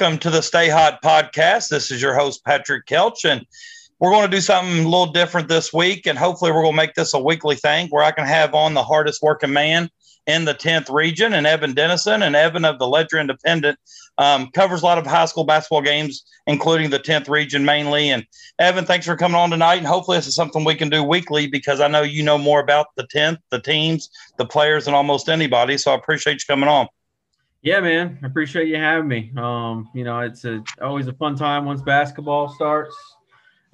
Welcome to the Stay Hot podcast. This is your host, Patrick Kelch, and we're going to do something a little different this week. And hopefully, we're going to make this a weekly thing where I can have on the hardest working man in the 10th region and Evan Dennison. And Evan of the Ledger Independent um, covers a lot of high school basketball games, including the 10th region mainly. And Evan, thanks for coming on tonight. And hopefully, this is something we can do weekly because I know you know more about the 10th, the teams, the players, and almost anybody. So I appreciate you coming on. Yeah, man. I appreciate you having me. Um, you know, it's a, always a fun time once basketball starts,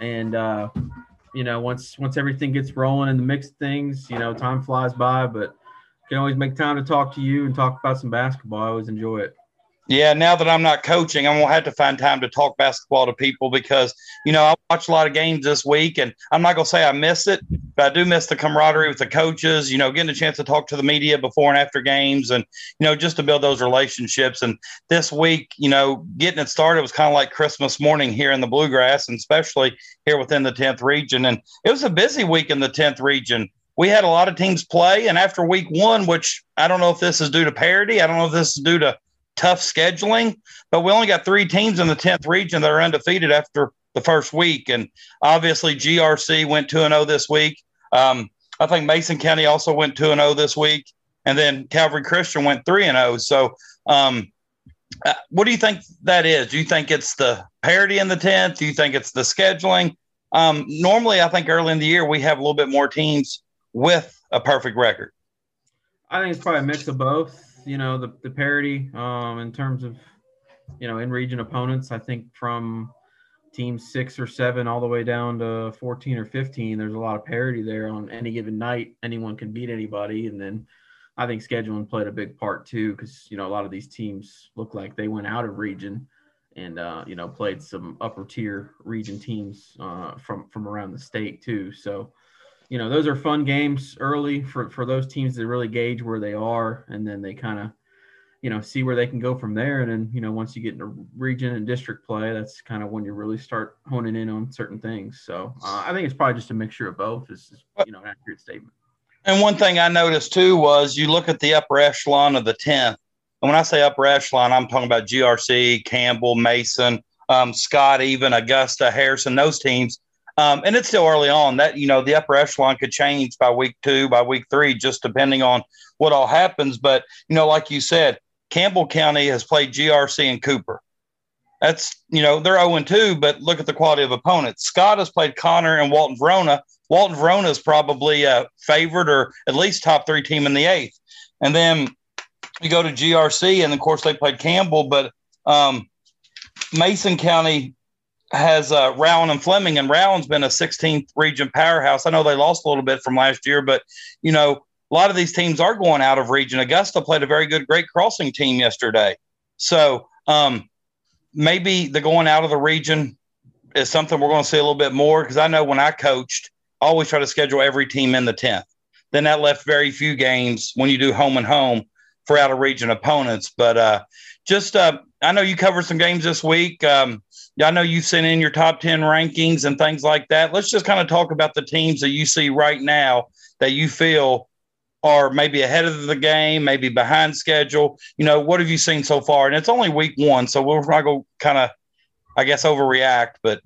and uh, you know, once once everything gets rolling in the mix of things, you know, time flies by. But can always make time to talk to you and talk about some basketball. I always enjoy it. Yeah, now that I'm not coaching, I'm gonna have to find time to talk basketball to people because you know I watch a lot of games this week, and I'm not gonna say I miss it, but I do miss the camaraderie with the coaches. You know, getting a chance to talk to the media before and after games, and you know just to build those relationships. And this week, you know, getting it started was kind of like Christmas morning here in the Bluegrass, and especially here within the 10th region. And it was a busy week in the 10th region. We had a lot of teams play, and after week one, which I don't know if this is due to parity, I don't know if this is due to tough scheduling, but we only got three teams in the 10th region that are undefeated after the first week. And obviously, GRC went 2 0 this week. Um, I think Mason County also went 2 0 this week. And then Calvary Christian went 3 0. So, um, uh, what do you think that is? Do you think it's the parity in the 10th? Do you think it's the scheduling? Um, normally, I think early in the year, we have a little bit more teams with a perfect record. I think it's probably a mix of both you know the the parity um, in terms of you know in region opponents. I think from team six or seven all the way down to 14 or 15 there's a lot of parity there on any given night. Anyone can beat anybody. And then i think scheduling played a big part too because you know a lot of these teams look like they went out of region and uh, you know played some upper tier region teams uh, from from around the state too. So you know, those are fun games early for, for those teams to really gauge where they are. And then they kind of, you know, see where they can go from there. And then, you know, once you get into region and district play, that's kind of when you really start honing in on certain things. So uh, I think it's probably just a mixture of both is, you know, an accurate statement. And one thing I noticed too was you look at the upper echelon of the 10th. And when I say upper echelon, I'm talking about GRC, Campbell, Mason, um, Scott, even Augusta, Harrison, those teams um, and it's still early on. That you know the upper echelon could change by week two, by week three, just depending on what all happens. But you know, like you said, Campbell County has played GRC and Cooper. That's you know they're 0 2, but look at the quality of opponents. Scott has played Conner and Walton Verona. Walton Verona is probably a favorite or at least top three team in the eighth. And then you go to GRC, and of course they played Campbell, but um, Mason County has uh, Rowan and Fleming, and Rowan's been a 16th region powerhouse. I know they lost a little bit from last year, but you know a lot of these teams are going out of region. Augusta played a very good Great Crossing team yesterday, so um, maybe the going out of the region is something we're going to see a little bit more because I know when I coached, I always try to schedule every team in the 10th. Then that left very few games when you do home and home for out of region opponents. But uh, just uh, I know you covered some games this week. Um, I know you've sent in your top 10 rankings and things like that. Let's just kind of talk about the teams that you see right now that you feel are maybe ahead of the game, maybe behind schedule. You know, what have you seen so far? And it's only week one, so we're to kind of, I guess, overreact. But,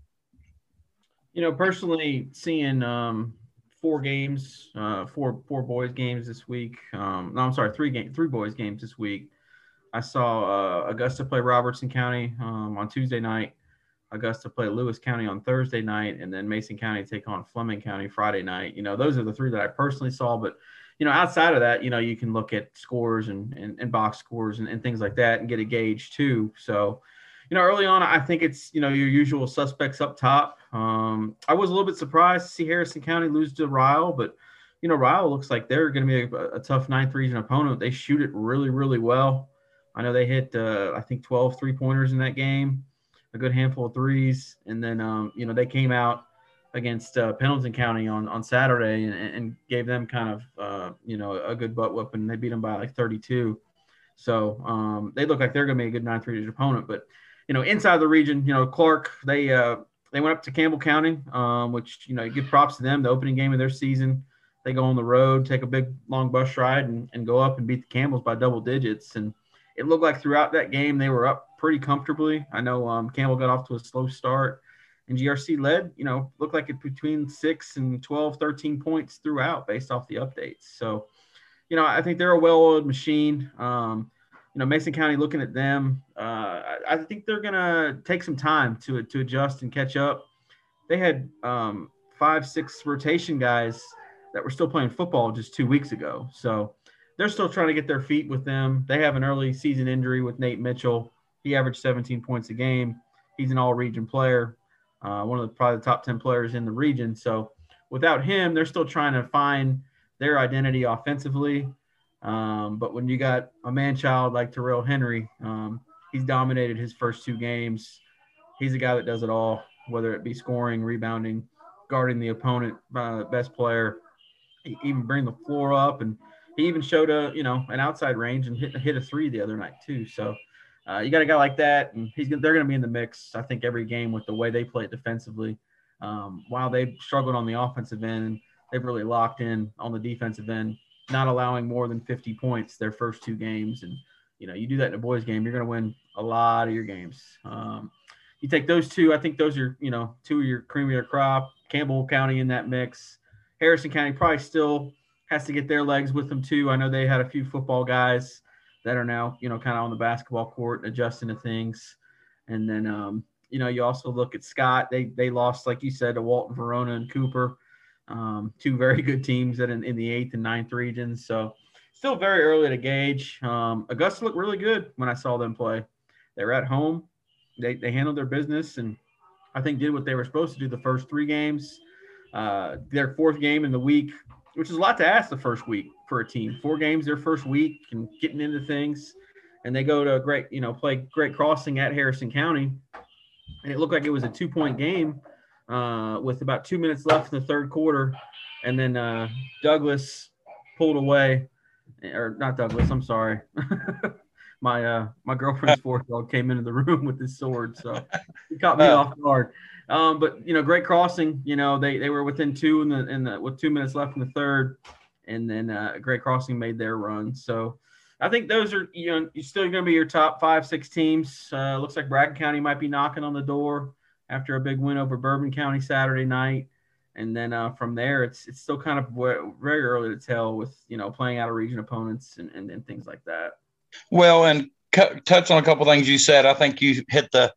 you know, personally, seeing um, four games, uh, four four boys games this week. Um, no, I'm sorry, three game, three boys games this week. I saw uh, Augusta play Robertson County um, on Tuesday night. Augusta play Lewis County on Thursday night, and then Mason County take on Fleming County Friday night. You know, those are the three that I personally saw. But you know, outside of that, you know, you can look at scores and and, and box scores and, and things like that and get a gauge too. So, you know, early on, I think it's you know your usual suspects up top. Um, I was a little bit surprised to see Harrison County lose to Ryle, but you know, Ryle looks like they're going to be a, a, tough ninth region opponent. They shoot it really, really well. I know they hit, uh, I think, 12 three pointers in that game a good handful of threes, and then um, you know they came out against uh, Pendleton County on on Saturday and, and gave them kind of uh, you know a good butt whooping. They beat them by like 32, so um, they look like they're going to be a good nine three opponent. But you know inside the region, you know Clark they uh, they went up to Campbell County, um, which you know you give props to them. The opening game of their season, they go on the road, take a big long bus ride, and, and go up and beat the Campbells by double digits and it looked like throughout that game they were up pretty comfortably. I know um, Campbell got off to a slow start, and GRC led. You know, looked like it between six and 12, 13 points throughout based off the updates. So, you know, I think they're a well-oiled machine. Um, know, Mason County looking at them, uh, I, I, think they're gonna take some time to to adjust and catch up. They had um, five, six rotation guys that were still playing football just two weeks ago, so they're still trying to get their feet with them. They have an early season injury with Nate Mitchell. He averaged 17 points a game. He's an all-region player, uh, one of the probably the top 10 players in the region. So without him, they're still trying to find their identity offensively. Um, but when you got a man child like Terrell Henry, um, he's dominated his first two games. He's a guy that does it all, whether it be scoring, rebounding, guarding the opponent, uh, best player, he even bring the floor up, and he even showed a you know an outside range and hit hit a three the other night too. So uh, you got a guy like that, and he's they're going to be in the mix. I think every game with the way they play it defensively. Um, while they've struggled on the offensive end, they've really locked in on the defensive end not allowing more than 50 points their first two games. And, you know, you do that in a boys game, you're going to win a lot of your games. Um, you take those two, I think those are, you know, two of your cream of your crop. Campbell County in that mix. Harrison County probably still has to get their legs with them too. I know they had a few football guys that are now, you know, kind of on the basketball court adjusting to things. And then, um, you know, you also look at Scott. They they lost, like you said, to Walton, Verona, and Cooper. Um, two very good teams that in, in the eighth and ninth regions. So still very early to gauge. Um, Augusta looked really good when I saw them play. They were at home. They, they handled their business and I think did what they were supposed to do the first three games. Uh, their fourth game in the week, which is a lot to ask the first week for a team. Four games their first week and getting into things. And they go to a great, you know, play Great Crossing at Harrison County. And it looked like it was a two point game uh, with about two minutes left in the third quarter, and then uh, Douglas pulled away, or not Douglas. I'm sorry. my uh, my girlfriend's fourth dog came into the room with his sword, so he caught me off guard. Um, but you know, great crossing. You know, they they were within two in the in the with two minutes left in the third, and then uh, Great Crossing made their run. So. I think those are you know you're still going to be your top five six teams. Uh, looks like Bracken County might be knocking on the door after a big win over Bourbon County Saturday night. And then uh, from there, it's it's still kind of very early to tell with you know playing out of region opponents and, and, and things like that. Well, and touch on a couple things you said. I think you hit the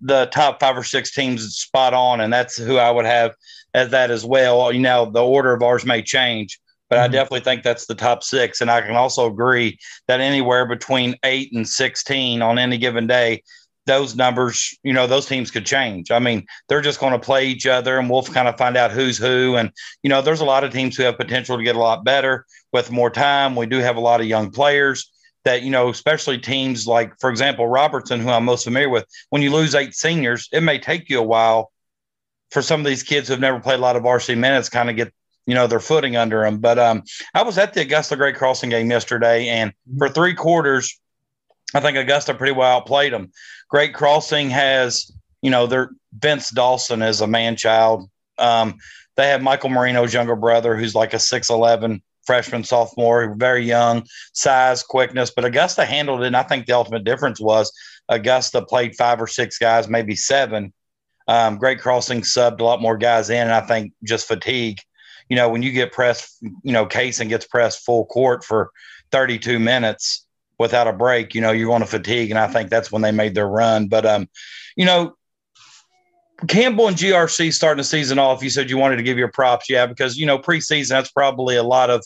the top five or six teams spot on, and that's who I would have as that as well. You know, the order of ours may change, but mm-hmm. I definitely think that's the top six. And I can also agree that anywhere between eight and 16 on any given day those numbers, you know, those teams could change. I mean, they're just going to play each other and we'll kind of find out who's who. And, you know, there's a lot of teams who have potential to get a lot better with more time. We do have a lot of young players that, you know, especially teams like, for example, Robertson, who I'm most familiar with, when you lose eight seniors, it may take you a while for some of these kids who've never played a lot of varsity minutes kind of get you know their footing under them. But um, I was at the Augusta Great Crossing game yesterday, and for three quarters, I think Augusta pretty well outplayed them. Great Crossing has, you know, their Vince Dawson is a man child. Um, they have Michael Marino's younger brother, who's like a 6'11 freshman, sophomore, very young, size, quickness. But Augusta handled it. And I think the ultimate difference was Augusta played five or six guys, maybe seven. Um, Great Crossing subbed a lot more guys in. And I think just fatigue. You know, when you get pressed, you know, Cason gets pressed full court for 32 minutes without a break, you know, you're going to fatigue. And I think that's when they made their run. But, um, you know, Campbell and GRC starting the season off, you said you wanted to give your props. Yeah, because, you know, preseason, that's probably a lot of,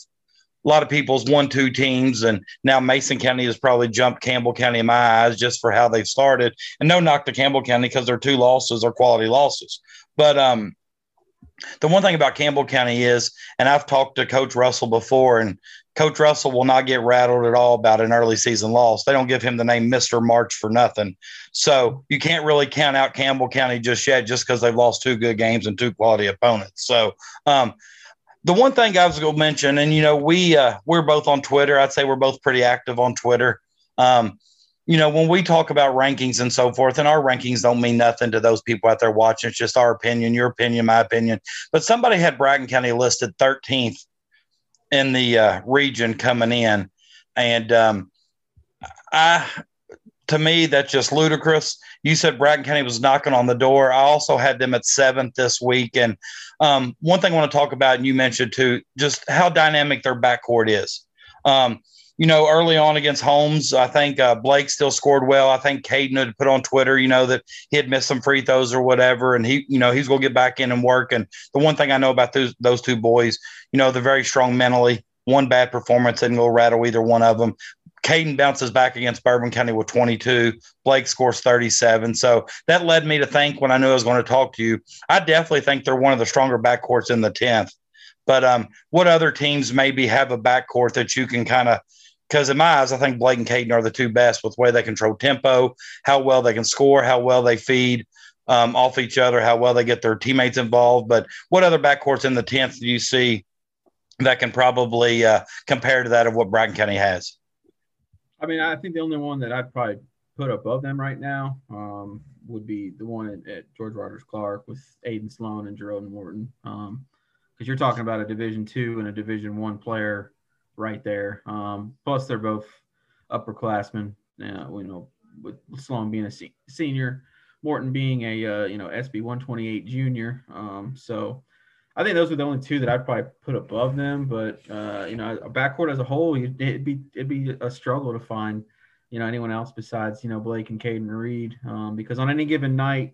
a lot of people's one two teams and now mason county has probably jumped campbell county in my eyes just for how they've started and no knock to campbell county because their two losses are quality losses but um the one thing about campbell county is and i've talked to coach russell before and Coach Russell will not get rattled at all about an early season loss. They don't give him the name Mr. March for nothing. So you can't really count out Campbell County just yet, just because they've lost two good games and two quality opponents. So, um, the one thing I was going to mention, and you know, we uh, we're both on Twitter. I'd say we're both pretty active on Twitter. Um, you know, when we talk about rankings and so forth, and our rankings don't mean nothing to those people out there watching. It's just our opinion, your opinion, my opinion. But somebody had Bracken County listed 13th in the uh, region coming in, and um, I to me, that's just ludicrous. You said Bracken County was knocking on the door. I also had them at seventh this week. And um, one thing I want to talk about, and you mentioned too, just how dynamic their backcourt is. Um, you know, early on against Holmes, I think uh, Blake still scored well. I think Caden had put on Twitter, you know, that he had missed some free throws or whatever, and he, you know, he's going to get back in and work. And the one thing I know about those those two boys, you know, they're very strong mentally. One bad performance and go rattle either one of them. Caden bounces back against Bourbon County with 22. Blake scores 37. So that led me to think when I knew I was going to talk to you, I definitely think they're one of the stronger backcourts in the 10th. But um, what other teams maybe have a backcourt that you can kind of because in my eyes, I think Blake and Caden are the two best with the way they control tempo, how well they can score, how well they feed um, off each other, how well they get their teammates involved. But what other backcourts in the 10th do you see that can probably uh, compare to that of what Bracken County has? I mean, I think the only one that I'd probably put above them right now um, would be the one at, at, George Rogers Clark with Aiden Sloan and Jerome Morton. Because um, you're talking about a Division two and a Division one player right there. Um, plus, they're both upperclassmen. Uh, you know, with Sloan being a se- senior, Morton being a uh, you know SB 128 junior. Um, so I think those are the only two that I'd probably put above them. But uh, you know, a backcourt as a whole, it'd be it'd be a struggle to find you know anyone else besides you know Blake and Caden Reed um, because on any given night,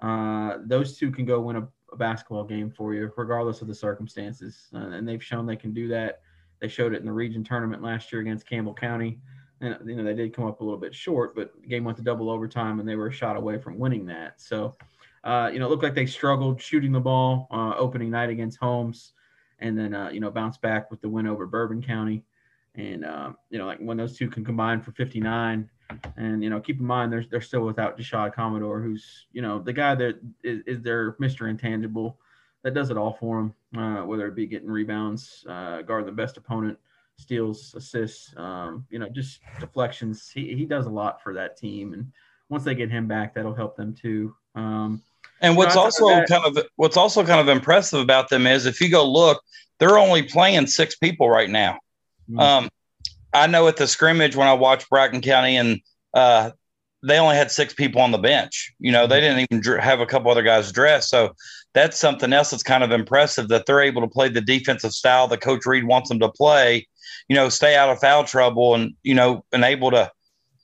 uh, those two can go win a, a, basketball game for you regardless of the circumstances, uh, and they've shown they can do that. They showed it in the region tournament last year against Campbell County. And you know they did come up a little bit short, but the game went to double overtime, and they were a shot away from winning that. So, uh, you know, it looked like they struggled shooting the ball uh, opening night against Holmes, and then uh, you know bounced back with the win over Bourbon County. And um, you know, like when those two can combine for 59, and you know, keep in mind they're they're still without Deshad Commodore, who's you know the guy that is, is their Mr. Intangible that does it all for him, uh, whether it be getting rebounds, uh, guarding the best opponent, steals, assists, um, you know, just deflections. He, he does a lot for that team. And once they get him back, that'll help them too. Um, and what's also that, kind of what's also kind of impressive about them is if you go look, they're only playing six people right now. Mm-hmm. Um, I know at the scrimmage when I watched Bracken County and uh, they only had six people on the bench. You know, they mm-hmm. didn't even dr- have a couple other guys dressed. So that's something else that's kind of impressive that they're able to play the defensive style that Coach Reed wants them to play. You know, stay out of foul trouble and you know, and able to,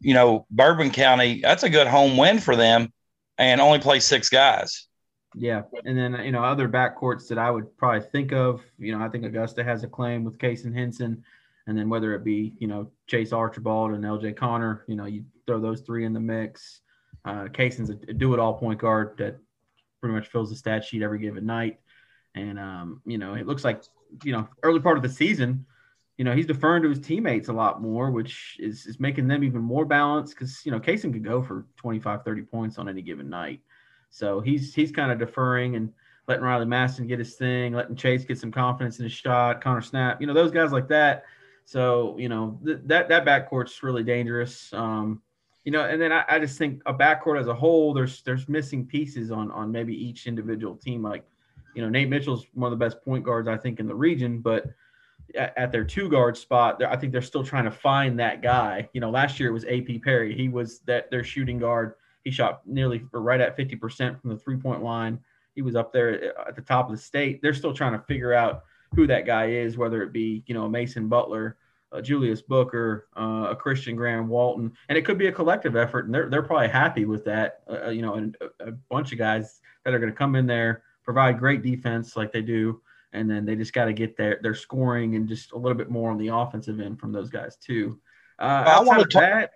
you know, Bourbon County. That's a good home win for them, and only play six guys. Yeah, and then you know other backcourts that I would probably think of. You know, I think Augusta has a claim with Cason Henson, and then whether it be you know Chase Archibald and L.J. Connor, you know, you throw those three in the mix. Uh, Cason's a do-it-all point guard that pretty much fills the stat sheet every given night. And um, you know, it looks like you know early part of the season, you know, he's deferring to his teammates a lot more, which is is making them even more balanced because you know Cason could go for 25, 30 points on any given night. So he's he's kind of deferring and letting Riley Maston get his thing, letting Chase get some confidence in his shot, Connor Snap, you know, those guys like that. So, you know, th- that that backcourt's really dangerous. Um, you know, and then I, I, just think a backcourt as a whole, there's there's missing pieces on on maybe each individual team. Like, you know, Nate Mitchell's one of the best point guards I think in the region, but at, at their two guard spot, I think they're still trying to find that guy. You know, last year it was AP Perry. He was that their shooting guard. He shot nearly right at 50% from the three point line. He was up there at the top of the state. They're still trying to figure out who that guy is, whether it be, you know, Mason Butler uh, Julius Booker, uh, a Christian Graham Walton, and it could be a collective effort, and they're they're probably happy with that. Uh, uh you know, and a, a, bunch of guys that are going to come in there, provide great defense like they do, and then they just got to get their their scoring and just a little bit more on the offensive end from those guys too. Uh, I want to talk. That,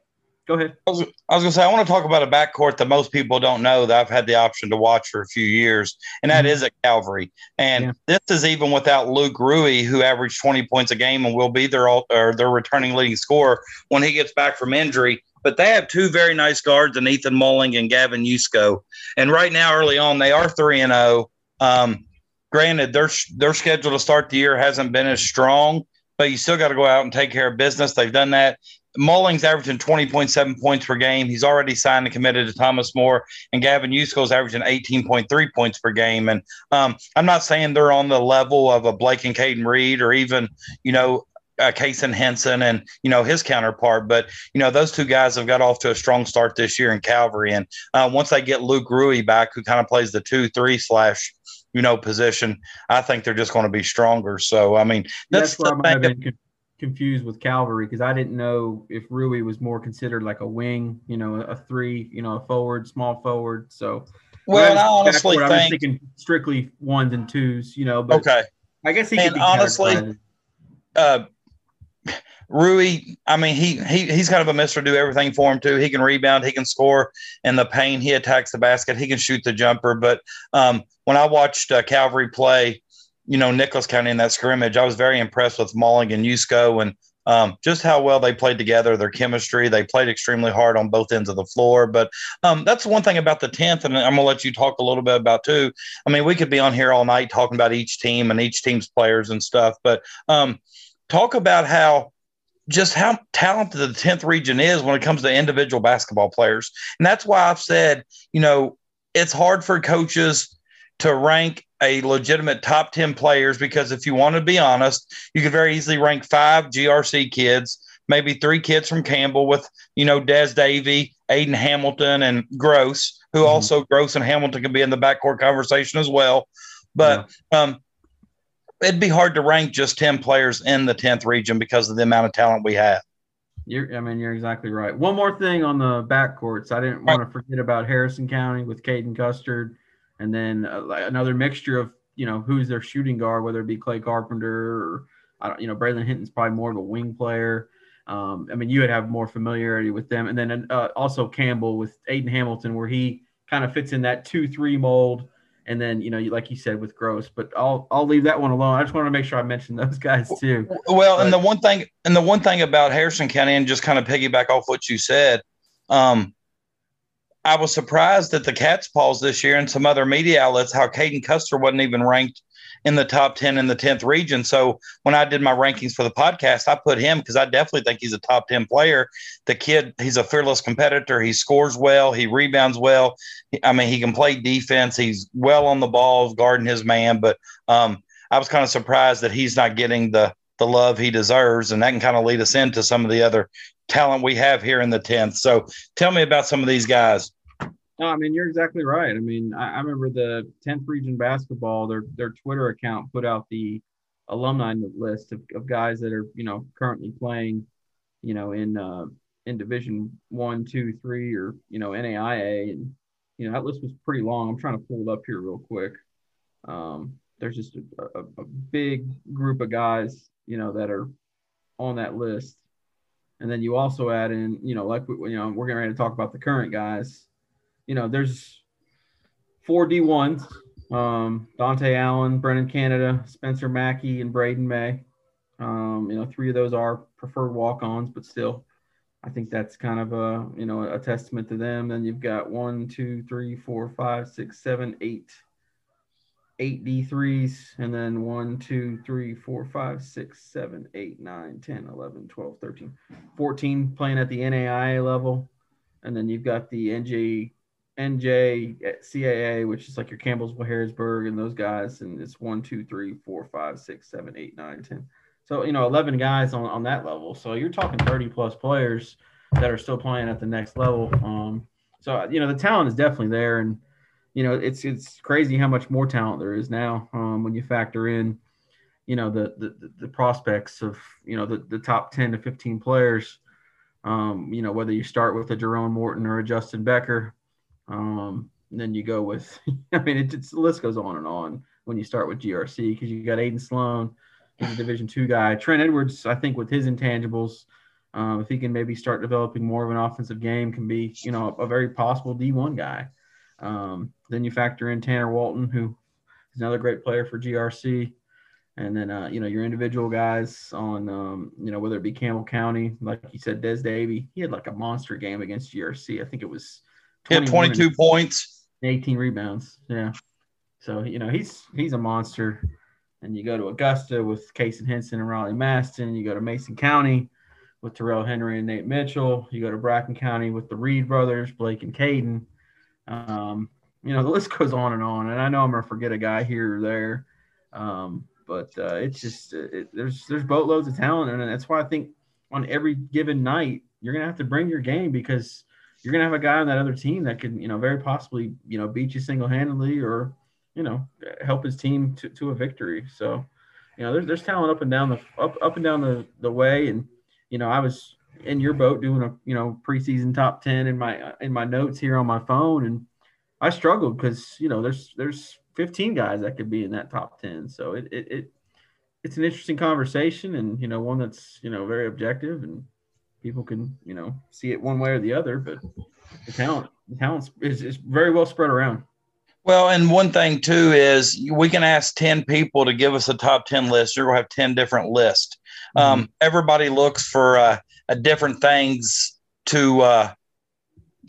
Go ahead. I was, I was going to say, I want to talk about a backcourt that most people don't know that I've had the option to watch for a few years, and that mm-hmm. is at Calvary. And yeah. this is even without Luke Rui, who averaged 20 points a game and will be their, or their returning leading scorer when he gets back from injury. But they have two very nice guards, and Ethan Mulling and Gavin Yusko. And right now, early on, they are 3 and 0. Um, granted, their, their schedule to start the year hasn't been as strong, but you still got to go out and take care of business. They've done that. Mulling's averaging 20.7 points per game. He's already signed and committed to Thomas More, and Gavin Yusko's averaging 18.3 points per game. And um, I'm not saying they're on the level of a Blake and Caden Reed or even, you know, uh, Cason Henson and you know his counterpart. But you know those two guys have got off to a strong start this year in Calvary, and uh, once they get Luke Rui back, who kind of plays the two three slash you know position, I think they're just going to be stronger. So I mean that's, that's might have been confused with Calvary because I didn't know if Rui was more considered like a wing, you know, a three, you know, a forward, small forward. So well, I, I honestly think I was thinking strictly ones and twos, you know. But okay, I guess he and honestly, uh, Rui, I mean, he he he's kind of a mister. Do everything for him too. He can rebound, he can score in the paint. He attacks the basket. He can shoot the jumper. But um, when I watched uh, Calvary play, you know, Nicholas County in that scrimmage, I was very impressed with Mulling and Yusko, and um, just how well they played together, their chemistry. They played extremely hard on both ends of the floor. But um, that's one thing about the 10th, and I'm going to let you talk a little bit about too. I mean, we could be on here all night talking about each team and each team's players and stuff, but um, talk about how just how talented the 10th region is when it comes to individual basketball players. And that's why I've said, you know, it's hard for coaches to rank a legitimate top 10 players because if you want to be honest, you could very easily rank five GRC kids, maybe three kids from Campbell with, you know, Des Davy, Aiden Hamilton, and Gross, who mm-hmm. also Gross and Hamilton can be in the backcourt conversation as well. But yeah. um, it'd be hard to rank just 10 players in the 10th region because of the amount of talent we have. You're, I mean, you're exactly right. One more thing on the backcourts. I didn't want to forget about Harrison County with Caden Custard and then uh, another mixture of you know who's their shooting guard, whether it be Clay Carpenter or I don't, you know, Braylon Hinton's probably more of a wing player. Um, I mean, you would have more familiarity with them, and then uh, also Campbell with Aiden Hamilton, where he kind of fits in that two-three mold. And then you know, like you said with Gross, but I'll I'll leave that one alone. I just want to make sure I mention those guys too. Well, but, and the one thing and the one thing about Harrison County, and just kind of piggyback off what you said, um, I was surprised at the Cats' Pause this year and some other media outlets how Caden Custer wasn't even ranked in the top 10 in the 10th region. So when I did my rankings for the podcast, I put him because I definitely think he's a top 10 player. The kid, he's a fearless competitor. He scores well, he rebounds well. I mean, he can play defense. He's well on the ball, guarding his man. But um, I was kind of surprised that he's not getting the the love he deserves. And that can kind of lead us into some of the other talent we have here in the 10th. So tell me about some of these guys. No, I mean you're exactly right. I mean, I, I, remember the 10th region basketball, their their Twitter account put out the alumni list of, of guys that are, you know, currently playing, you know, in uh in division one, two, three, or you know, NAIA. And you know, that list was pretty long. I'm trying to pull it up here real quick. Um, there's just a, a, a big group of guys, you know, that are on that list and then you also add in, you know, like we, you know, we're getting ready to talk about the current guys. You know, there's four D ones: um, Dante Allen, Brennan Canada, Spencer Mackey, and Braden May. Um, you know, three of those are preferred walk-ons, but still, I think that's kind of a you know a testament to them. Then you've got one, two, three, four, five, six, seven, eight eight D3s, and then 1, 2, 3, 4, 5, 6, 7, 8, 9, 10, 11, 12, 13, 14 playing at the NAIA level. And then you've got the NJ, NJ CAA, which is like your Campbellsville, Harrisburg, and those guys. And it's 1, 2, 3, 4, 5, 6, 7, 8, 9, 10. So, you know, 11 guys on, on that level. So you're talking 30 plus players that are still playing at the next level. Um, so, you know, the talent is definitely there. And, you know, it's it's crazy how much more talent there is now um, when you factor in, you know, the, the the prospects of you know the the top ten to fifteen players. Um, you know, whether you start with a Jerome Morton or a Justin Becker, um, then you go with. I mean, it, it's the list goes on and on when you start with GRC because you got Aiden Sloan, he's a Division two guy. Trent Edwards, I think, with his intangibles. Um, if he can maybe start developing more of an offensive game, can be you know a very possible D1 guy. Um, then you factor in Tanner Walton, who is another great player for GRC. And then, uh, you know, your individual guys on, um, you know, whether it be Campbell County, like you said, Des Davy, he had like a monster game against GRC. I think it was he 22 points, 18 rebounds. Yeah. So, you know, he's, he's a monster. And you go to Augusta with Cason Henson and Riley Maston. You go to Mason County with Terrell Henry and Nate Mitchell. You go to Bracken County with the Reed brothers, Blake and Caden. Um, you know, the list goes on and on. And I know I'm going to forget a guy here or there. Um, but uh, it's just it, there's there's boatloads of talent, and that's why I think on every given night you're gonna have to bring your game because you're gonna have a guy on that other team that could you know very possibly you know beat you single handedly or you know help his team to, to a victory. So you know there's there's talent up and down the up up and down the the way, and you know I was in your boat doing a you know preseason top ten in my in my notes here on my phone, and I struggled because you know there's there's 15 guys that could be in that top 10. So it, it, it it's an interesting conversation and you know one that's you know very objective and people can you know see it one way or the other but the talent the talent is, is very well spread around well and one thing too is we can ask 10 people to give us a top 10 list you're going to have 10 different lists mm-hmm. um, everybody looks for uh, different things to uh,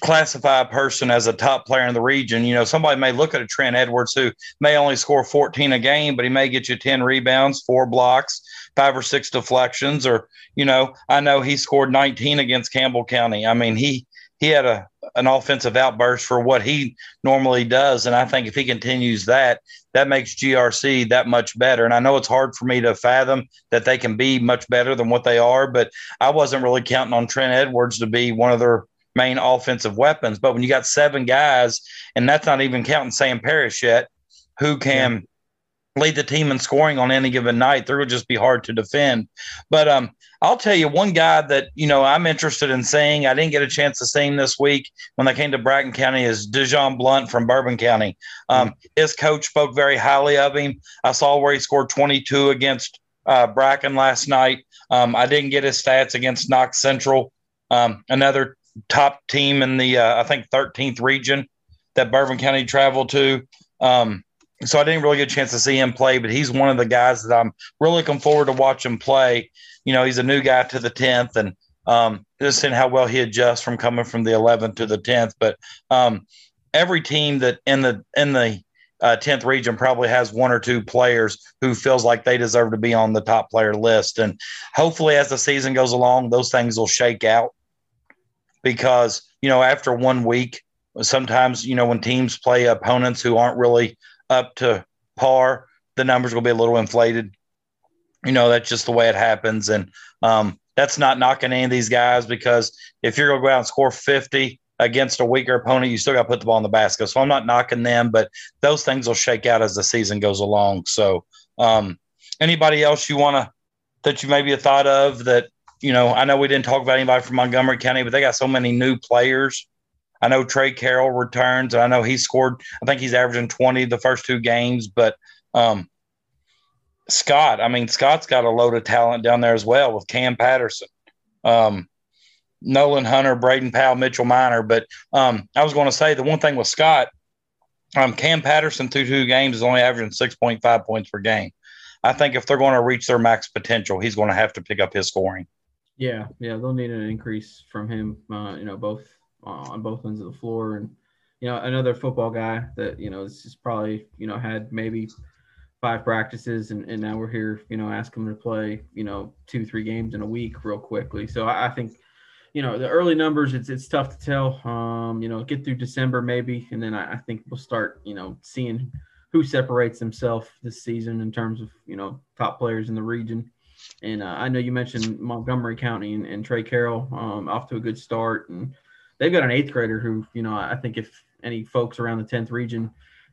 classify a person as a top player in the region. You know, somebody may look at a Trent Edwards who may only score 14 a game, but he may get you 10 rebounds, four blocks, five or six deflections, or, you know, I know he scored 19 against Campbell County. I mean, he he had a an offensive outburst for what he normally does. And I think if he continues that, that makes GRC that much better. And I know it's hard for me to fathom that they can be much better than what they are, but I wasn't really counting on Trent Edwards to be one of their main offensive weapons. But when you got seven guys, and that's not even counting Sam Parrish yet, who can yeah. lead the team in scoring on any given night, they're just be hard to defend. But um, I'll tell you one guy that you know I'm interested in seeing. I didn't get a chance to see him this week when they came to Bracken County. Is Dejon Blunt from Bourbon County? Um, mm-hmm. His coach spoke very highly of him. I saw where he scored 22 against uh, Bracken last night. Um, I didn't get his stats against Knox Central, um, another top team in the uh, I think 13th region that Bourbon County traveled to. Um, so I didn't really get a chance to see him play, but he's one of the guys that I'm really looking forward to watching play. You know, he's a new guy to the 10th, and um, just seeing how well he adjusts from coming from the 11th to the 10th. But um, every team that in the in the uh, 10th region probably has one or two players who feels like they deserve to be on the top player list. And hopefully, as the season goes along, those things will shake out because you know after one week, sometimes you know when teams play opponents who aren't really up to par, the numbers will be a little inflated. You know that's just the way it happens, and um, that's not knocking any of these guys because if you're going to go out and score 50 against a weaker opponent, you still got to put the ball in the basket. So I'm not knocking them, but those things will shake out as the season goes along. So, um, anybody else you want to that you maybe have thought of that you know, I know we didn't talk about anybody from Montgomery County, but they got so many new players. I know Trey Carroll returns. I know he scored. I think he's averaging twenty the first two games. But um, Scott, I mean, Scott's got a load of talent down there as well with Cam Patterson, um, Nolan Hunter, Braden Powell, Mitchell Miner. But um, I was going to say the one thing with Scott, um, Cam Patterson through two games is only averaging six point five points per game. I think if they're going to reach their max potential, he's going to have to pick up his scoring. Yeah, yeah, they'll need an increase from him. Uh, you know, both uh, on both ends of the floor, and you know, another football guy that you know is probably you know had maybe five practices, and, and now we're here, you know, ask them to play, you know, two three games in a week real quickly. So I, I think, you know, the early numbers, it's it's tough to tell. Um, you know, get through December maybe, and then I, I think we'll start, you know, seeing who separates himself this season in terms of you know top players in the region. And uh, I know you mentioned Montgomery County and, and Trey Carroll um, off to a good start, and they've got an eighth grader who, you know, I think if any folks around the tenth region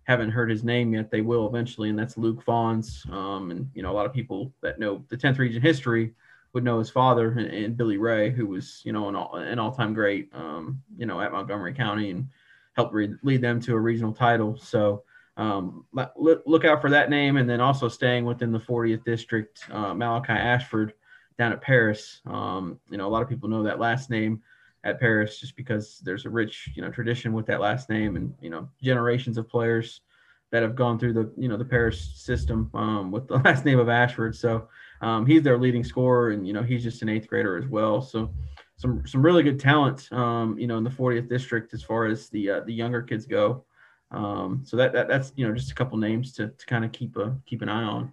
haven't heard his name yet, they will eventually, and that's Luke Fawns. Um, and you know, a lot of people that know the tenth region history would know his father and, and Billy Ray, who was, you know, an, all, an all-time great, um, you know, at Montgomery County and helped re- lead them to a regional title. So um, look, look out for that name. And then also staying within the 40th district, uh, Malachi Ashford down at Paris. Um, you know, a lot of people know that last name at Paris just because there's a rich, you know, tradition with that last name and, you know, generations of players that have gone through the, you know, the Paris system um, with the last name of Ashford. So um, he's their leading scorer and, you know, he's just an eighth grader as well. So some, some really good talent, um, you know, in the 40th district as far as the, uh, the younger kids go. Um, so that, that that's you know just a couple names to, to kind of keep a keep an eye on.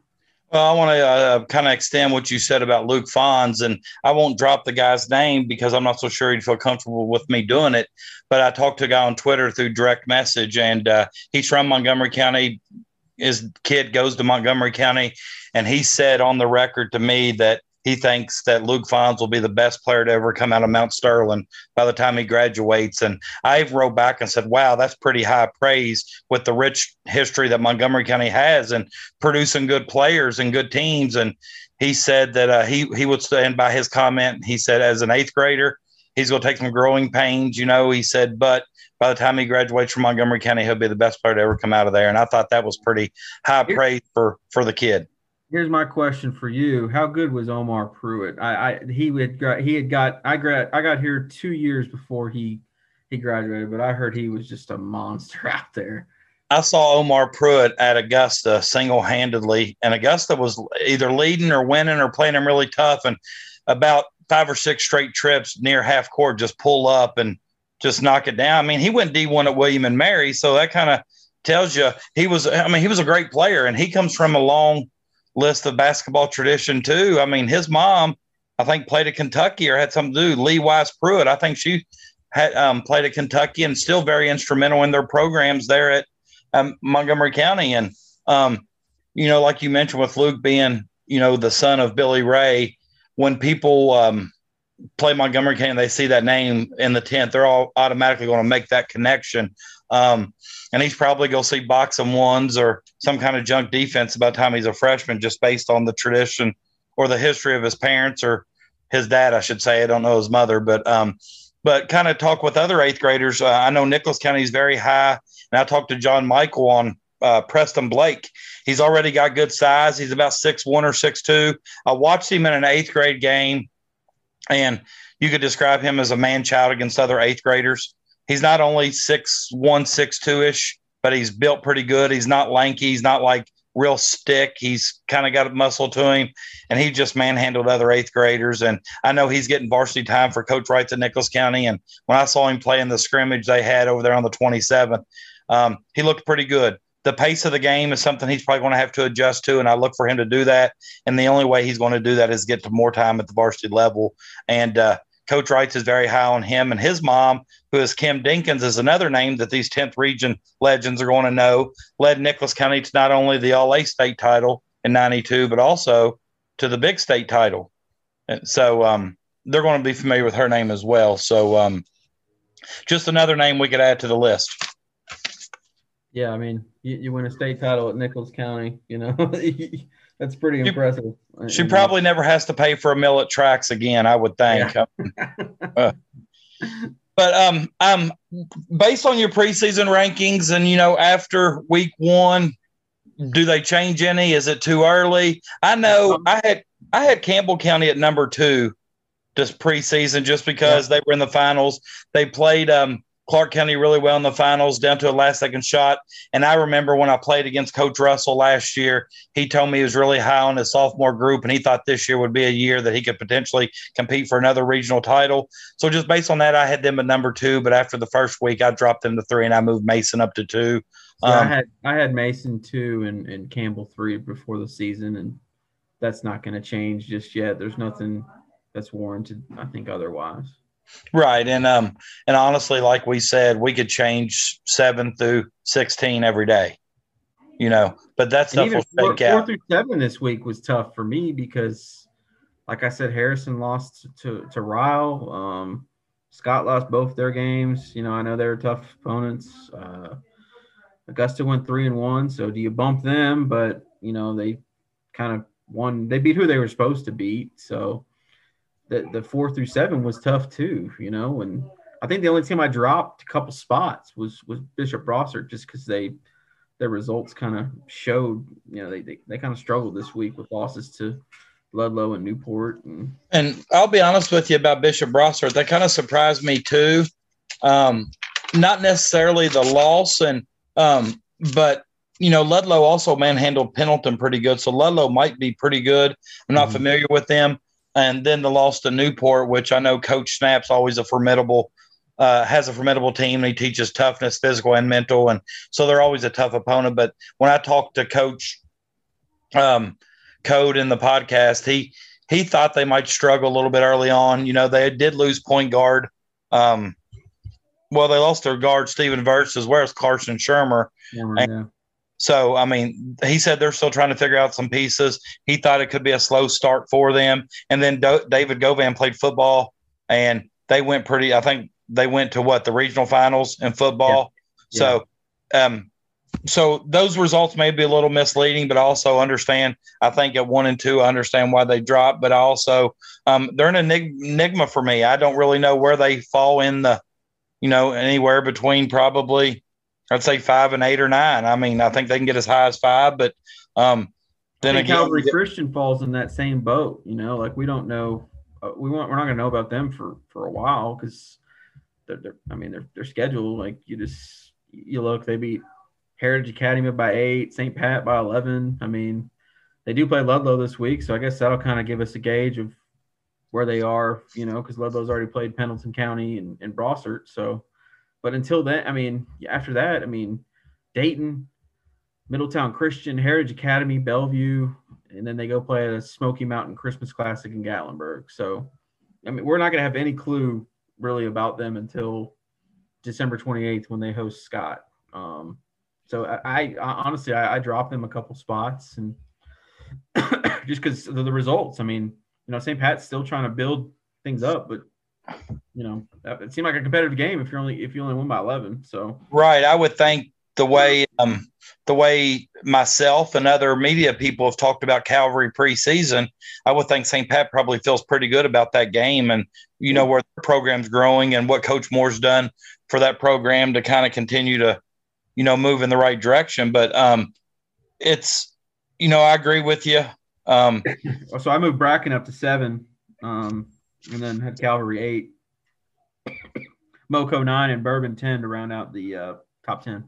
Well, I want to uh, kind of extend what you said about Luke Fons, and I won't drop the guy's name because I'm not so sure he'd feel comfortable with me doing it. But I talked to a guy on Twitter through direct message, and uh, he's from Montgomery County, his kid goes to Montgomery County, and he said on the record to me that he thinks that Luke Fonz will be the best player to ever come out of Mount Sterling by the time he graduates. And I wrote back and said, wow, that's pretty high praise with the rich history that Montgomery County has and producing good players and good teams. And he said that uh, he, he would stand by his comment. He said, as an eighth grader, he's going to take some growing pains, you know. He said, but by the time he graduates from Montgomery County, he'll be the best player to ever come out of there. And I thought that was pretty high praise for for the kid here's my question for you: How good was Omar Pruitt? I, I he had got he had got I grad I got here two years before he he graduated, but I heard he was just a monster out there. I saw Omar Pruitt at Augusta single handedly, and Augusta was either leading or winning or playing him really tough. And about five or six straight trips near half court, just pull up and just knock it down. I mean, he went D1 at William and Mary, so that kind of tells you he was. I mean, he was a great player, and he comes from a long list of basketball tradition too. I mean, his mom, I think, played at Kentucky or had something to do. Lee Wise Pruitt, I think she had um, played at Kentucky and still very instrumental in their programs there at um, Montgomery County. And um, you know, like you mentioned with Luke being, you know, the son of Billy Ray, when people um, play Montgomery County, they see that name in the tenth, they're all automatically going to make that connection. Um, and he's probably going to see box-and-ones or some kind of junk defense by the time he's a freshman, just based on the tradition or the history of his parents or his dad, I should say. I don't know his mother, but um, but kind of talk with other eighth graders. Uh, I know Nicholas County is very high, and I talked to John Michael on uh, Preston Blake. He's already got good size. He's about six one or six two. I watched him in an eighth grade game, and you could describe him as a man child against other eighth graders he's not only six one, six two ish, but he's built pretty good. He's not lanky. He's not like real stick. He's kind of got a muscle to him, and he just manhandled other eighth graders. And I know he's getting varsity time for Coach Wright at Nicholas County. And when I saw him play in the scrimmage they had over there on the 27th, um, he looked pretty good. The pace of the game is something he's probably going to have to adjust to, and I look for him to do that. And the only way he's going to do that is get to more time at the varsity level. And uh, Coach Wright is very high on him, and his mom, who is Kim Dinkins, is another name that these 10th region legends are going to know. Led Nicholas County to not only the All A state title in '92, but also to the Big State title. And so um, they're going to be familiar with her name as well. So um, just another name we could add to the list. Yeah, I mean, you, you win a state title at Nicholas County, you know. That's pretty impressive. She, probably never has to pay for a meal at tracks again, I would think. Yeah. uh, but um, um, based on your preseason rankings, and you know, after week one, do they change any? Is it too early? I know I had I had Campbell County at number two, just preseason, just because yeah. they were in the finals. They played um Clark County really well in the finals, down to a last second shot. And I remember when I played against Coach Russell last year, he told me he was really high on his sophomore group, and he thought this year would be a year that he could potentially compete for another regional title. So just based on that, I had them at number two. But after the first week, I dropped them to three, and I moved Mason up to two. Um, I had I had Mason two and, and Campbell three before the season, and that's not going to change just yet. There's nothing that's warranted, I think, otherwise. Right. And um and honestly, like we said, we could change seven through sixteen every day. You know, but that's stuff will four, four through seven this week was tough for me because like I said, Harrison lost to to Ryle. Um Scott lost both their games. You know, I know they were tough opponents. Uh Augusta went three and one. So do you bump them? But you know, they kind of won they beat who they were supposed to beat. So the the four through seven was tough too, you know. And I think the only team I dropped a couple spots was was Bishop Brossart just because they their results kind of showed, you know, they, they, they kind of struggled this week with losses to Ludlow and Newport. And, and I'll be honest with you about Bishop Brossart. That kind of surprised me too. Um, not necessarily the loss, and um, but you know Ludlow also manhandled Pendleton pretty good, so Ludlow might be pretty good. I'm not mm-hmm. familiar with them and then the loss to Newport, which I know Coach Snap's always a formidable, uh, has a formidable team. And he teaches toughness, physical and mental, and so they're always a tough opponent. But when I talked to Coach um, Code in the podcast, he he thought they might struggle a little bit early on. You know, they did lose point guard. Um, well, they lost their guard Stephen well as Carson Shermer. Yeah. So, I mean, he said they're still trying to figure out some pieces. He thought it could be a slow start for them. And then Do- David Govan played football and they went pretty, I think they went to what, the regional finals in football. Yeah. Yeah. So, um, so those results may be a little misleading, but I also understand. I think at one and two, I understand why they dropped, but I also um, they're an enigma for me. I don't really know where they fall in the, you know, anywhere between probably I'd say five and eight or nine. I mean, I think they can get as high as five, but um, then again, Calvary Christian falls in that same boat. You know, like we don't know, uh, we want we're not going to know about them for for a while because they're, they're, I mean, their their schedule like you just you look they beat Heritage Academy by eight, St. Pat by eleven. I mean, they do play Ludlow this week, so I guess that'll kind of give us a gauge of where they are. You know, because Ludlow's already played Pendleton County and, and Brossart, so but until then, I mean, after that, I mean, Dayton, Middletown Christian, Heritage Academy, Bellevue, and then they go play at a Smoky Mountain Christmas Classic in Gatlinburg. So, I mean, we're not going to have any clue really about them until December 28th when they host Scott. Um, so I, I honestly, I, I dropped them a couple spots and just because the results. I mean, you know, St. Pat's still trying to build things up, but you know, it seemed like a competitive game if you're only if you only win by eleven. So right, I would think the way um, the way myself and other media people have talked about Calvary preseason, I would think St. Pat probably feels pretty good about that game, and you know where the program's growing and what Coach Moore's done for that program to kind of continue to, you know, move in the right direction. But um, it's, you know, I agree with you. Um, so I moved Bracken up to seven. Um, and then had Calvary eight, Moco nine, and Bourbon ten to round out the uh, top ten.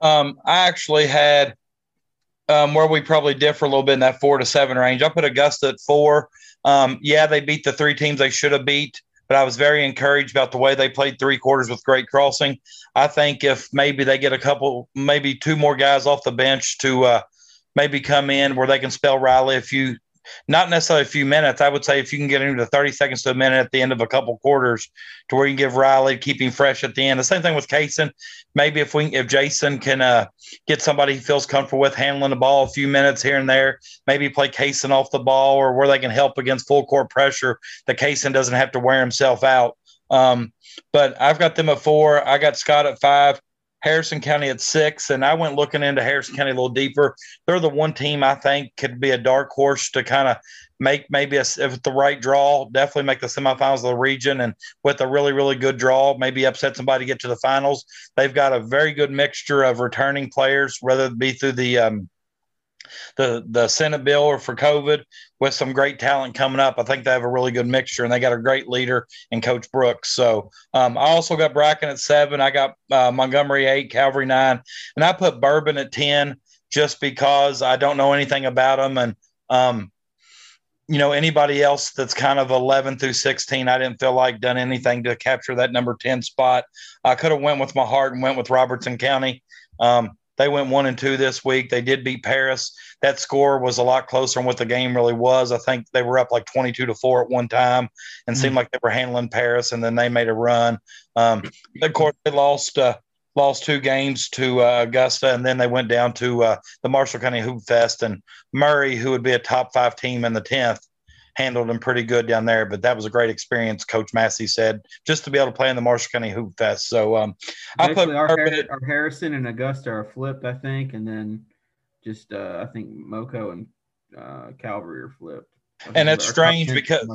Um, I actually had um, where we probably differ a little bit in that four to seven range. I put Augusta at four. Um, yeah, they beat the three teams they should have beat, but I was very encouraged about the way they played three quarters with Great Crossing. I think if maybe they get a couple, maybe two more guys off the bench to uh, maybe come in where they can spell Riley a few not necessarily a few minutes. I would say if you can get into 30 seconds to a minute at the end of a couple quarters to where you can give Riley, keep him fresh at the end. The same thing with Cason. Maybe if we if Jason can uh, get somebody he feels comfortable with handling the ball a few minutes here and there, maybe play Cason off the ball or where they can help against full court pressure, the Cason doesn't have to wear himself out. Um, but I've got them at four. I got Scott at five. Harrison County at six, and I went looking into Harrison County a little deeper. They're the one team I think could be a dark horse to kind of make maybe a, if the right draw, definitely make the semifinals of the region, and with a really really good draw, maybe upset somebody to get to the finals. They've got a very good mixture of returning players, whether it be through the um, the the Senate bill or for COVID with some great talent coming up. I think they have a really good mixture and they got a great leader in Coach Brooks. So um, I also got Bracken at seven. I got uh, Montgomery eight, Calvary nine, and I put Bourbon at ten just because I don't know anything about them and. Um, you know anybody else that's kind of 11 through 16 i didn't feel like done anything to capture that number 10 spot i could have went with my heart and went with robertson county um, they went one and two this week. They did beat Paris. That score was a lot closer than what the game really was. I think they were up like 22 to four at one time and mm-hmm. seemed like they were handling Paris and then they made a run. Um, of course, they lost, uh, lost two games to uh, Augusta and then they went down to uh, the Marshall County Hoop Fest and Murray, who would be a top five team in the 10th, handled them pretty good down there. But that was a great experience, Coach Massey said, just to be able to play in the Marshall County Hoop Fest. So um, I put our, Har- our, Harrison and Augusta are flipped, I think, and then just uh, I think Moco and uh, Calvary are flipped. And it's strange because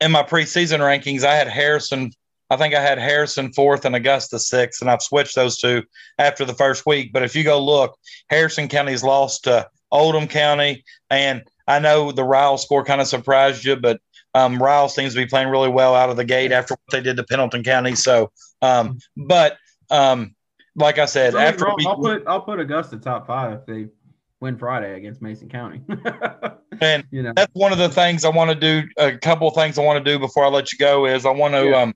in my preseason rankings, I had Harrison. I think I had Harrison fourth and Augusta sixth, and I've switched those two after the first week. But if you go look, Harrison County's lost to Oldham County, and I know the Ryle score kind of surprised you, but um, Ryle seems to be playing really well out of the gate after what they did to Pendleton County. So, um, but um, like I said, after we, I'll put I'll put Augusta top five if they win Friday against Mason County. and you know that's one of the things I want to do. A couple of things I want to do before I let you go is I want to yeah. um,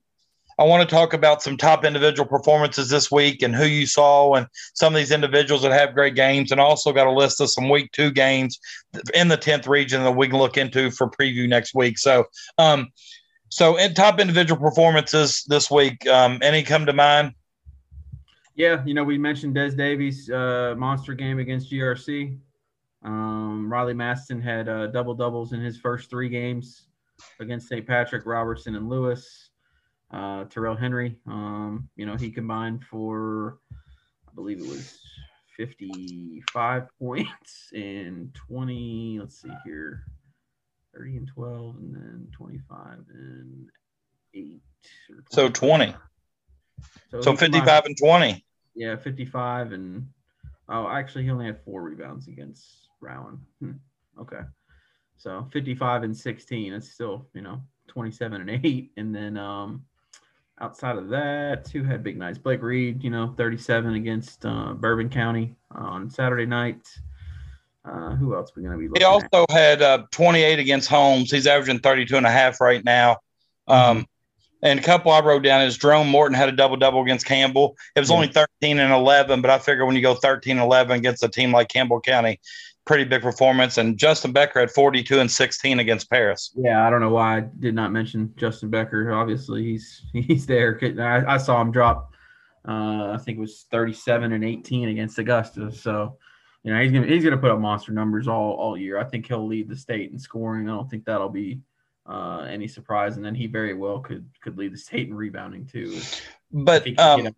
I want to talk about some top individual performances this week and who you saw and some of these individuals that have great games. And also got a list of some week two games in the 10th region that we can look into for preview next week. So, um, so in top individual performances this week, um, any come to mind? Yeah, you know, we mentioned Des Davies' uh, monster game against GRC. Um, Riley Maston had uh, double doubles in his first three games against St. Patrick, Robertson, and Lewis. Uh, Terrell Henry, um, you know, he combined for, I believe it was 55 points in 20, let's see here, 30 and 12, and then 25 and 8. So 20. So, so 55 and 20. Yeah, 55 and oh, actually he only had four rebounds against Rowan. Hmm. Okay. So 55 and 16. It's still, you know, 27 and 8. And then um outside of that, who had big nights? Blake Reed, you know, 37 against uh, Bourbon County on Saturday night. Uh, who else are we going to be looking He also at? had uh, 28 against Holmes. He's averaging 32 and a half right now. Um, mm-hmm. And a couple I wrote down is Jerome Morton had a double double against Campbell. It was yeah. only 13 and 11, but I figure when you go 13 and 11 against a team like Campbell County, pretty big performance. And Justin Becker had 42 and 16 against Paris. Yeah, I don't know why I did not mention Justin Becker. Obviously, he's he's there. I, I saw him drop. Uh, I think it was 37 and 18 against Augusta. So, you know, he's gonna he's gonna put up monster numbers all all year. I think he'll lead the state in scoring. I don't think that'll be uh, any surprise. And then he very well could could lead the state in rebounding too. But um,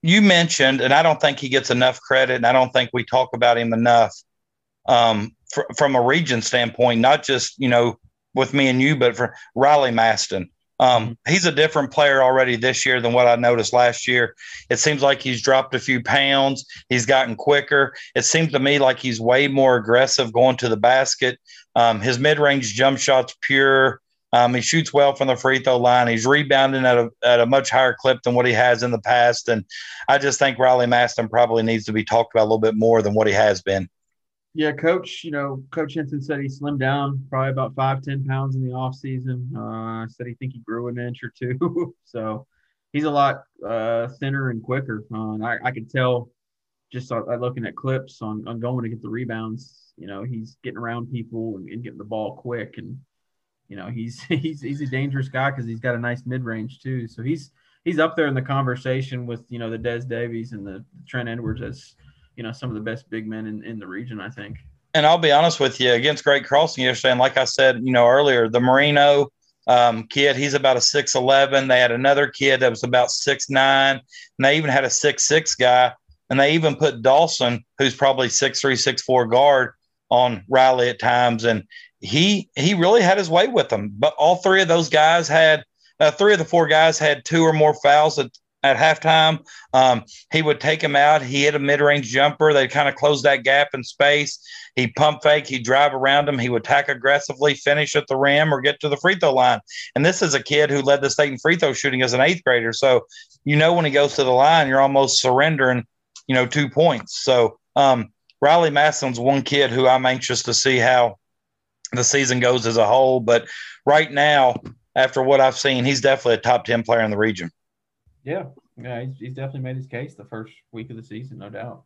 you mentioned, and I don't think he gets enough credit, and I don't think we talk about him enough um, fr- from a region standpoint, not just you know with me and you, but for Riley Maston. Um, mm-hmm. he's a different player already this year than what I noticed last year. It seems like he's dropped a few pounds. He's gotten quicker. It seems to me like he's way more aggressive going to the basket. Um, his mid range jump shot's pure. Um, he shoots well from the free throw line. He's rebounding at a, at a much higher clip than what he has in the past. And I just think Riley Maston probably needs to be talked about a little bit more than what he has been. Yeah, coach, you know, Coach Henson said he slimmed down probably about five, 10 pounds in the off season. Uh, said he think he grew an inch or two. so he's a lot uh, thinner and quicker. Uh, and I, I could tell just uh, looking at clips on, on going to get the rebounds, you know, he's getting around people and, and getting the ball quick. And, you know, he's, he's, he's a dangerous guy because he's got a nice mid range too. So he's, he's up there in the conversation with, you know, the Des Davies and the Trent Edwards as, you know some of the best big men in, in the region. I think. And I'll be honest with you, against Great Crossing yesterday, and like I said, you know earlier, the Marino um, kid, he's about a six eleven. They had another kid that was about six nine, and they even had a six six guy, and they even put Dawson, who's probably six three six four guard, on Riley at times, and he he really had his way with them. But all three of those guys had uh, three of the four guys had two or more fouls at, at halftime. Um, he would take him out. He hit a mid range jumper. They kind of closed that gap in space. He pump fake. He'd drive around him. He would attack aggressively, finish at the rim, or get to the free throw line. And this is a kid who led the state in free throw shooting as an eighth grader. So, you know, when he goes to the line, you're almost surrendering, you know, two points. So, um, Riley Maston's one kid who I'm anxious to see how the season goes as a whole. But right now, after what I've seen, he's definitely a top 10 player in the region. Yeah, yeah, he's, he's definitely made his case the first week of the season, no doubt.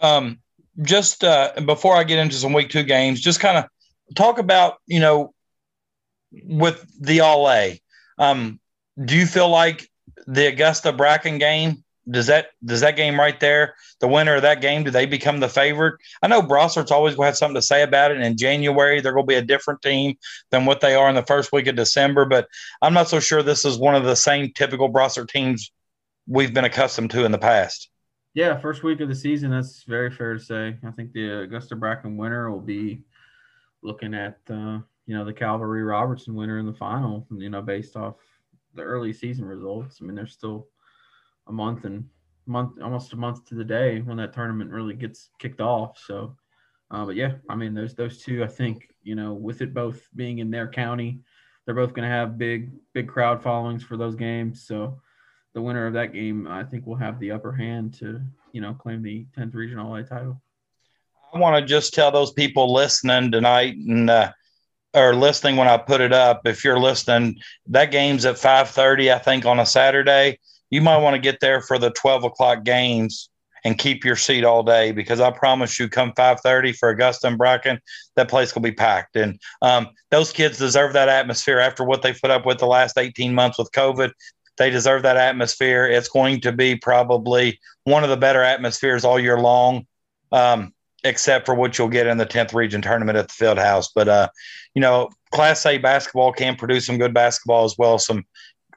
Um, just uh, before I get into some week two games, just kind of talk about you know with the All A. Um, do you feel like the Augusta Bracken game does that does that game right there, the winner of that game, do they become the favorite? I know Brossart's always going to have something to say about it. And in January, they're going to be a different team than what they are in the first week of December. But I'm not so sure this is one of the same typical Brossard teams we've been accustomed to in the past. Yeah, first week of the season, that's very fair to say. I think the Augusta Bracken winner will be looking at uh, you know the Calvary Robertson winner in the final. You know, based off the early season results. I mean, they're still a month and month almost a month to the day when that tournament really gets kicked off. So, uh, but yeah, I mean those those two, I think you know with it both being in their county, they're both going to have big big crowd followings for those games. So the winner of that game, I think, will have the upper hand to you know claim the 10th regional A title. I want to just tell those people listening tonight and. Uh, or listening when I put it up, if you're listening, that game's at 5:30, I think, on a Saturday you might want to get there for the 12 o'clock games and keep your seat all day because I promise you, come 5:30 for Augusta and Bracken, that place will be packed. And um, those kids deserve that atmosphere after what they put up with the last 18 months with COVID. They deserve that atmosphere. It's going to be probably one of the better atmospheres all year long, um, except for what you'll get in the 10th region tournament at the field house. But, uh, you know, Class A basketball can produce some good basketball as well, some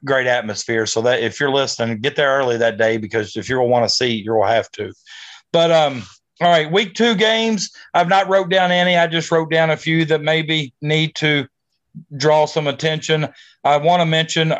great atmosphere. So that if you're listening, get there early that day because if to want to see, you'll have to. But, um, all right, week two games. I've not wrote down any. I just wrote down a few that maybe need to draw some attention. I want to mention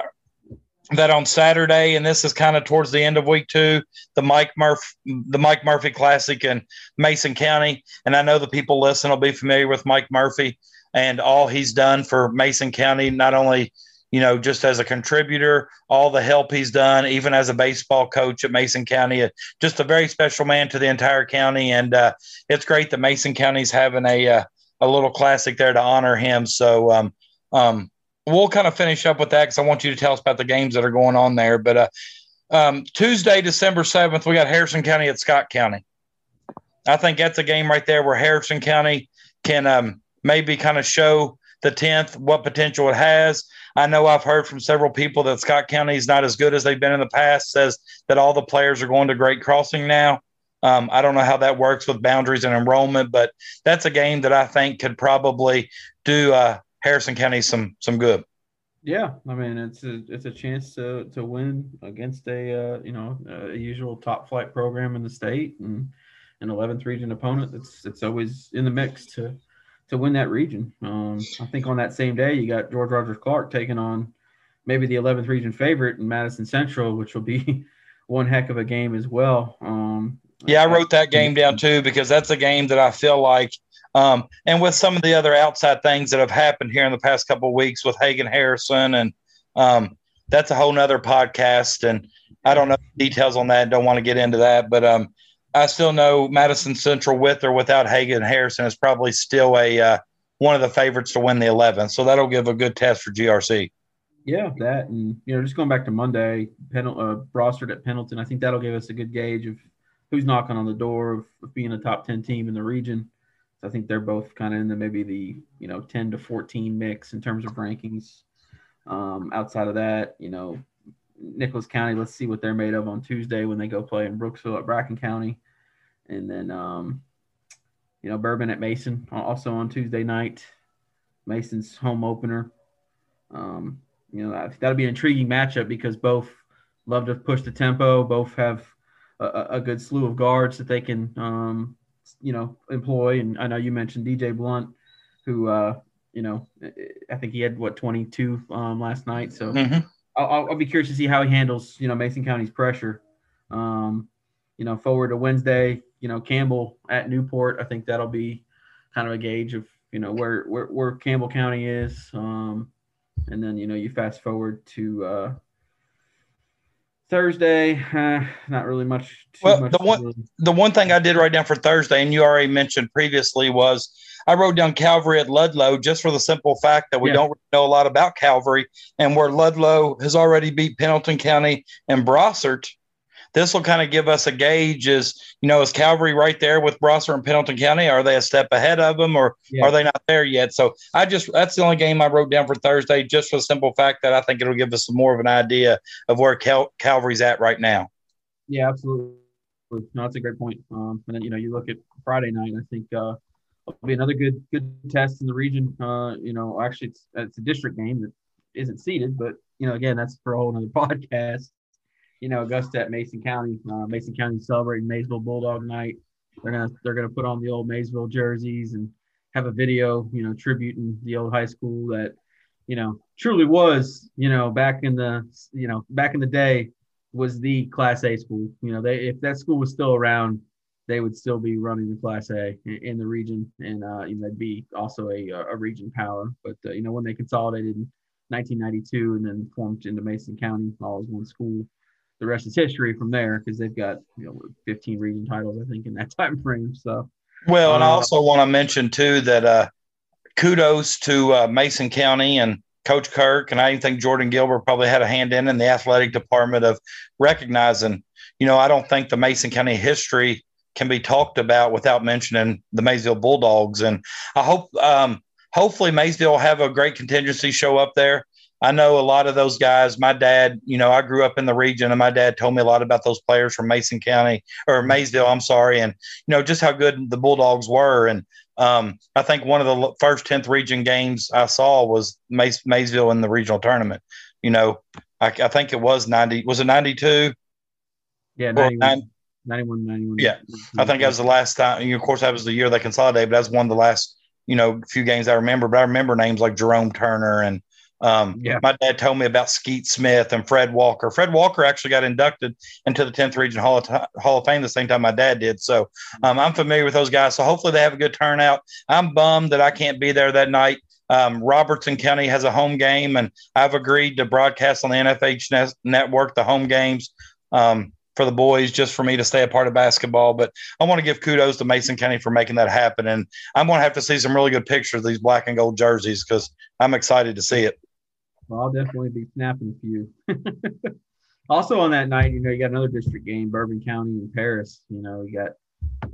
that on Saturday, and this is kind of towards the end of week two, the Mike Murphy, the Mike Murphy Classic in Mason County. And I know the people listening will be familiar with Mike Murphy and all he's done for Mason County, not only you know just as a contributor, all the help he's done, even as a baseball coach at Mason County. Just a very special man to the entire county, and uh, it's great that Mason County's having a uh, a little classic there to honor him. So um, um, we'll kind of finish up with that because I want you to tell us about the games that are going on there. But uh, um, Tuesday, December 7th, we got Harrison County at Scott County. I think that's a game right there where Harrison County can um, maybe kind of show the 10th what potential it has. I know I've heard from several people that Scott County is not as good as they've been in the past, says that all the players are going to Great Crossing now. Um, I don't know how that works with boundaries and enrollment, but that's a game that I think could probably do uh, Harrison County some some good. Yeah, I mean it's a it's a chance to to win against a uh, you know a usual top flight program in the state and an 11th region opponent. that's it's always in the mix to to win that region. Um, I think on that same day you got George Rogers Clark taking on maybe the 11th region favorite in Madison Central, which will be one heck of a game as well. Um, yeah, I wrote that game down too because that's a game that I feel like um, and with some of the other outside things that have happened here in the past couple of weeks with Hagen Harrison, and um, that's a whole nother podcast. And I don't know details on that. Don't want to get into that, but um, I still know Madison Central with or without Hagan Harrison is probably still a uh, one of the favorites to win the 11th. So that'll give a good test for GRC. Yeah, that and you know just going back to Monday, Pen- uh, at Pendleton. I think that'll give us a good gauge of who's knocking on the door of, of being a top 10 team in the region. I think they're both kind of in the maybe the you know 10 to 14 mix in terms of rankings. Um, outside of that, you know, Nicholas County. Let's see what they're made of on Tuesday when they go play in Brooksville at Bracken County, and then um, you know Bourbon at Mason also on Tuesday night. Mason's home opener. Um, you know that'll be an intriguing matchup because both love to push the tempo. Both have a, a good slew of guards that they can um, you know, employ. And I know you mentioned DJ Blunt, who, uh, you know, I think he had what 22 um, last night. So mm-hmm. I'll, I'll, be curious to see how he handles, you know, Mason County's pressure. Um, you know, forward to Wednesday, you know, Campbell at Newport. I think that'll be kind of a gauge of, you know, where where, where Campbell County is. Um, and then, you know, you fast forward to uh, Thursday, uh, not really much. well, much the one really... the one thing I did write down for Thursday, and you already mentioned previously, was I wrote down Calvary at Ludlow just for the simple fact that we yeah. don't know a lot about Calvary, and where Ludlow has already beat Pendleton County and Brossart this will kind of give us a gauge is, you know, is Calvary right there with Brossart and Pendleton County? Are they a step ahead of them or yeah. are they not there yet? So I just, that's the only game I wrote down for Thursday, just for the simple fact that I think it'll give us some more of an idea of where Cal- Calvary's at right now. Yeah, absolutely. No, that's a great point. Um, and then, you know, you look at Friday night, I think, uh, it'll be another good, good test in the region. Uh, you know, actually it's, it's a district game that isn't seeded, but you know, again, that's for a whole other podcast you know, Augusta at Mason County. Uh, Mason County celebrating Maysville Bulldog Night. They're gonna they're gonna put on the old Maysville jerseys and have a video, you know, tributing the old high school that, you know, truly was, you know, back in the you know back in the day was the Class A school. You know, they if that school was still around, they would still be running the Class A in, the region, and uh, you know, they'd be also a a region power. But uh, you know, when they consolidated in 1992 and then formed into Mason County all as one school the rest is history from there because they've got you know 15 region titles I think in that time frame. So well, and uh, I also want to mention too that uh, kudos to uh, Mason County and Coach Kirk, and I think Jordan Gilbert probably had a hand in in the athletic department of recognizing. You know, I don't think the Mason County history can be talked about without mentioning the Maysville Bulldogs, and I hope um, hopefully Maysville will have a great contingency show up there I know a lot of those guys. My dad, you know, I grew up in the region, and my dad told me a lot about those players from Mason County or Maysville. I'm sorry, and you know just how good the Bulldogs were. And um, I think one of the first 10th region games I saw was Mays- Maysville in the regional tournament. You know, I, I think it was 90. Was it 92? Yeah, 91, 91, 91. Yeah, I think that was the last time. And of course, that was the year they consolidated, but that's one of the last, you know, few games I remember. But I remember names like Jerome Turner and um, yeah. My dad told me about Skeet Smith and Fred Walker. Fred Walker actually got inducted into the 10th Region Hall of, Hall of Fame the same time my dad did. So um, I'm familiar with those guys. So hopefully they have a good turnout. I'm bummed that I can't be there that night. Um, Robertson County has a home game, and I've agreed to broadcast on the NFH network the home games um, for the boys, just for me to stay a part of basketball. But I want to give kudos to Mason County for making that happen, and I'm going to have to see some really good pictures of these black and gold jerseys because I'm excited to see it. Well, I'll definitely be snapping a few. also on that night, you know, you got another district game, Bourbon County and Paris. You know, you got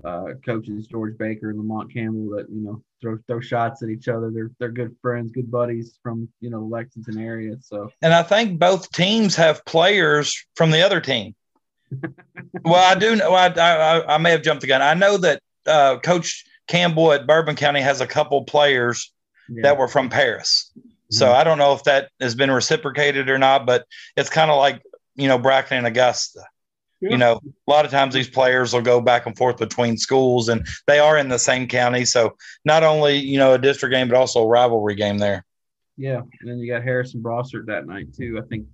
uh, coaches George Baker and Lamont Campbell that you know throw throw shots at each other. They're they're good friends, good buddies from you know Lexington area. So, and I think both teams have players from the other team. well, I do know. I, I, I may have jumped the gun. I know that uh, Coach Campbell at Bourbon County has a couple players yeah. that were from Paris. So mm-hmm. I don't know if that has been reciprocated or not, but it's kind of like, you know, Bracken and Augusta. Yeah. You know, a lot of times these players will go back and forth between schools and they are in the same county. So not only, you know, a district game, but also a rivalry game there. Yeah. And then you got Harrison Brossart that night too. I think,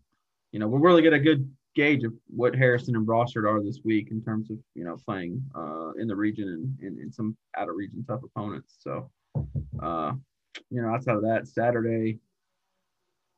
you know, we'll really get a good gauge of what Harrison and Brossart are this week in terms of, you know, playing uh, in the region and, and, and some out of region tough opponents. So, uh, you know, outside of that, Saturday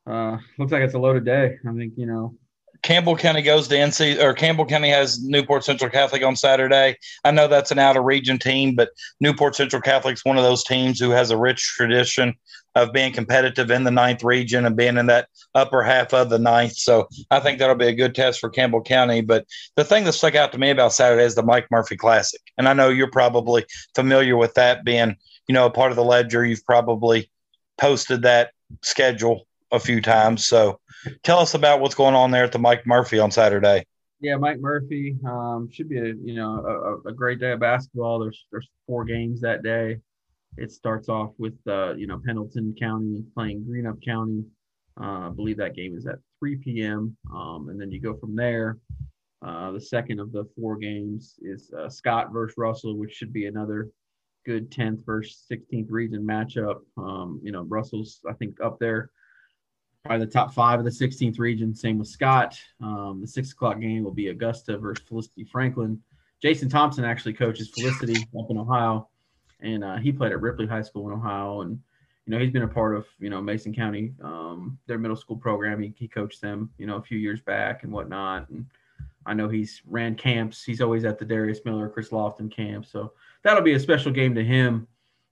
uh, looks like it's a loaded day. I think you know. Campbell County goes to NC or Campbell County has Newport Central Catholic on Saturday. I know that's an out of region team, but Newport Central Catholic's one of those teams who has a rich tradition of being competitive in the ninth region and being in that upper half of the ninth. So I think that'll be a good test for Campbell County. But the thing that stuck out to me about Saturday is the Mike Murphy Classic. And I know you're probably familiar with that being you know, a part of the ledger. You've probably posted that schedule a few times. So tell us about what's going on there at the Mike Murphy on Saturday. Yeah, Mike Murphy um, should be a you know a, a, great day of basketball. There's there's four games that day. It starts off with uh, you know Pendleton County playing Greenup County. Uh, I believe that game is at 3 p.m. Um, and then you go from there. Uh, the second of the four games is uh, Scott versus Russell, which should be another good 10th versus 16th region matchup. Um, you know, Russell's, I think, up there, probably the top five of the 16th region. Same with Scott. Um, the six o'clock game will be Augusta versus Felicity Franklin. Jason Thompson actually coaches Felicity up in Ohio, and uh, he played at Ripley High School in Ohio. And, you know, he's been a part of, you know, Mason County, um, their middle school program. He, he coached them, you know, a few years back and whatnot. And I know he's ran camps. He's always at the Darius Miller, Chris Lofton camp. So that'll be a special game to him.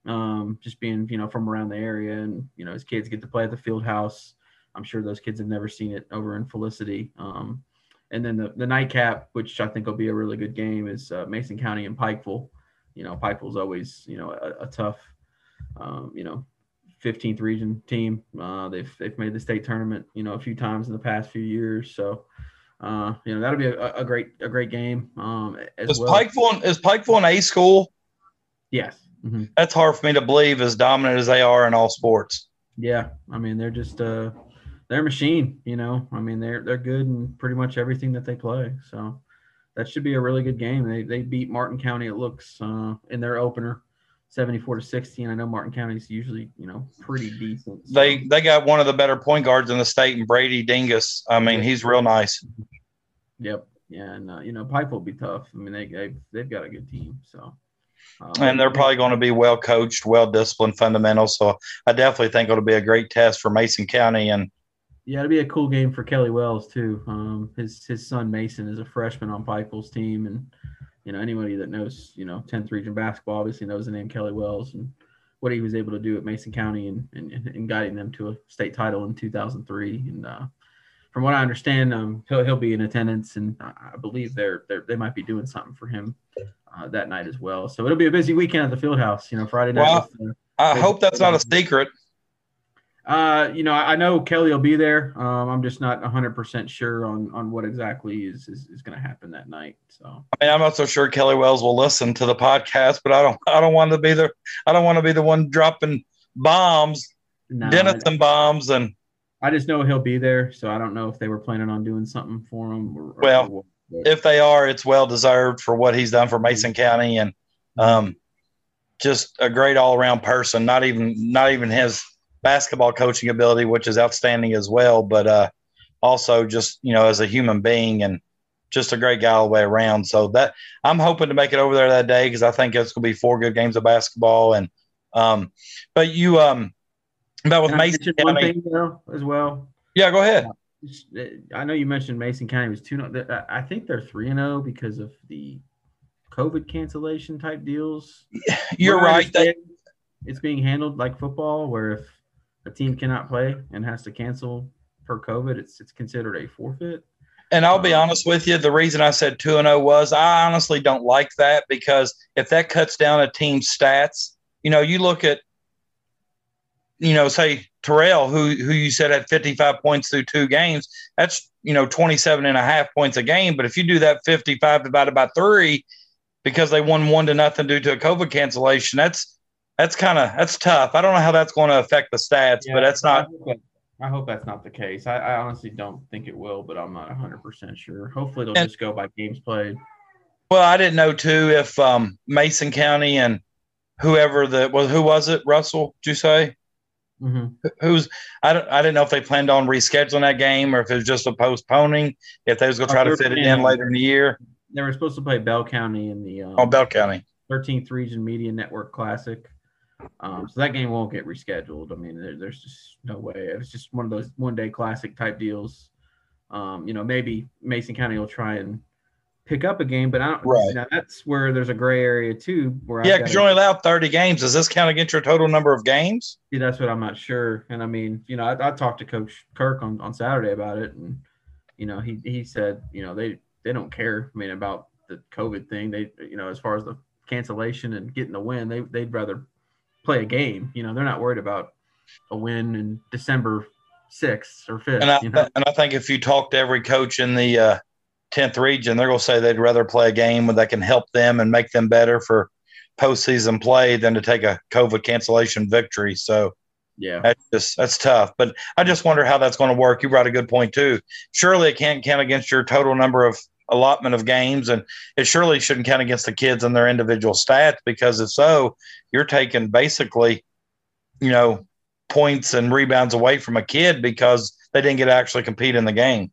Um, just being, you know, from around the area and, you know, his kids get to play at the field house. I'm sure those kids have never seen it over in Felicity. Um, and then the, the nightcap, which I think will be a really good game, is uh, Mason County and Pikeville. You know, Pikeville's always, you know, a, a tough, um, you know, 15th region team. Uh, they've they've made the state tournament, you know, a few times in the past few years. So, uh, you know, that'll be a, a great a great game. Um, as is well. Pikeville is Pikeville an A school? Yes. Mm-hmm. That's hard for me to believe as dominant as they are in all sports. Yeah, I mean they're just uh they're a machine, you know. I mean they're they're good in pretty much everything that they play. So that should be a really good game. They they beat Martin County it looks uh in their opener. 74 to 16. I know Martin County is usually, you know, pretty decent. So. They they got one of the better point guards in the state, and Brady Dingus. I mean, he's real nice. Yep. Yeah, and uh, you know, Pikeville be tough. I mean, they they've, they've got a good team. So um, and they're probably going to be well coached, well disciplined, fundamental. So I definitely think it'll be a great test for Mason County. And yeah, it'll be a cool game for Kelly Wells too. Um, his his son Mason is a freshman on Pikeville's team, and you know anybody that knows you know 10th region basketball obviously knows the name Kelly Wells and what he was able to do at Mason County and and, and guiding them to a state title in 2003. And uh, from what I understand, um, he'll he'll be in attendance, and I believe they're, they're they might be doing something for him uh, that night as well. So it'll be a busy weekend at the field house. You know, Friday night. Well, uh, I hope that's not a secret. Uh, you know, I know Kelly will be there. Um, I'm just not 100% sure on on what exactly is is, is going to happen that night. So I mean, I'm not so sure Kelly Wells will listen to the podcast, but I don't I don't want to be the I don't want to be the one dropping bombs, no, Dennison bombs, and I just know he'll be there. So I don't know if they were planning on doing something for him. Or, well, or if they are, it's well deserved for what he's done for Mason County and um, just a great all around person. Not even not even his basketball coaching ability, which is outstanding as well, but uh, also just you know as a human being and just a great guy all the way around. So that I'm hoping to make it over there that day because I think it's going to be four good games of basketball. And um, but you um, about with Mason County thing, though, as well. Yeah, go ahead. I know you mentioned Mason County was two. I think they're three and zero oh because of the COVID cancellation type deals. You're right. They, it's being handled like football, where if a team cannot play and has to cancel for COVID, it's it's considered a forfeit. And I'll be um, honest with you, the reason I said 2 and 0 was I honestly don't like that because if that cuts down a team's stats, you know, you look at you know, say Terrell, who who you said had 55 points through two games, that's you know 27 and a half points a game. But if you do that 55 divided by three, because they won one to nothing due to a COVID cancellation, that's that's kind of that's tough. I don't know how that's going to affect the stats, yeah, but that's not. I hope, that's not the case. I, I, honestly don't think it will, but I'm not 100 percent sure. Hopefully, they'll and, just go by games played. Well, I didn't know too if um, Mason County and whoever the well, who was it Russell? Did you say? Mm-hmm. Who's I don't I didn't know if they planned on rescheduling that game or if it was just a postponing. If they was going to try to fit it in later in the year. They were supposed to play Bell County in the um, oh Bell County 13th Region Media Network Classic. Um, so that game won't get rescheduled. I mean, there, there's just no way. It's just one of those one day classic type deals. Um, you know, maybe Mason County will try and pick up a game, but I don't. Right. Now that's where there's a gray area too. Where yeah, because you're only allowed 30 games. Does this count against your total number of games? Yeah, that's what I'm not sure. And I mean, you know, I, I talked to Coach Kirk on, on Saturday about it, and you know, he he said, you know, they they don't care. I mean, about the COVID thing. They, you know, as far as the cancellation and getting the win, they they'd rather play a game. You know, they're not worried about a win in December sixth or fifth. And I, you know? and I think if you talk to every coach in the uh, tenth region, they're going to say they'd rather play a game where that can help them and make them better for postseason play than to take a COVID cancellation victory. So. Yeah, that's just that's tough. But I just wonder how that's going to work. You brought a good point too. Surely it can't count against your total number of allotment of games, and it surely shouldn't count against the kids and their individual stats because if so, you're taking basically, you know, points and rebounds away from a kid because they didn't get to actually compete in the game.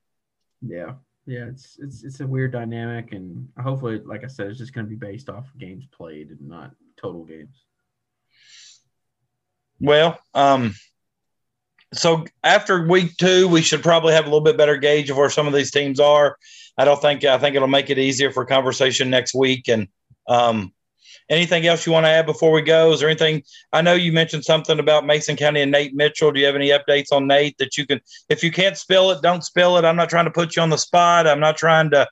Yeah, yeah, it's it's it's a weird dynamic, and hopefully, like I said, it's just going to be based off of games played and not total games. Well, um, so after week two, we should probably have a little bit better gauge of where some of these teams are. I don't think I think it'll make it easier for conversation next week. And um, anything else you want to add before we go? Is there anything? I know you mentioned something about Mason County and Nate Mitchell. Do you have any updates on Nate that you can? If you can't spill it, don't spill it. I'm not trying to put you on the spot. I'm not trying to.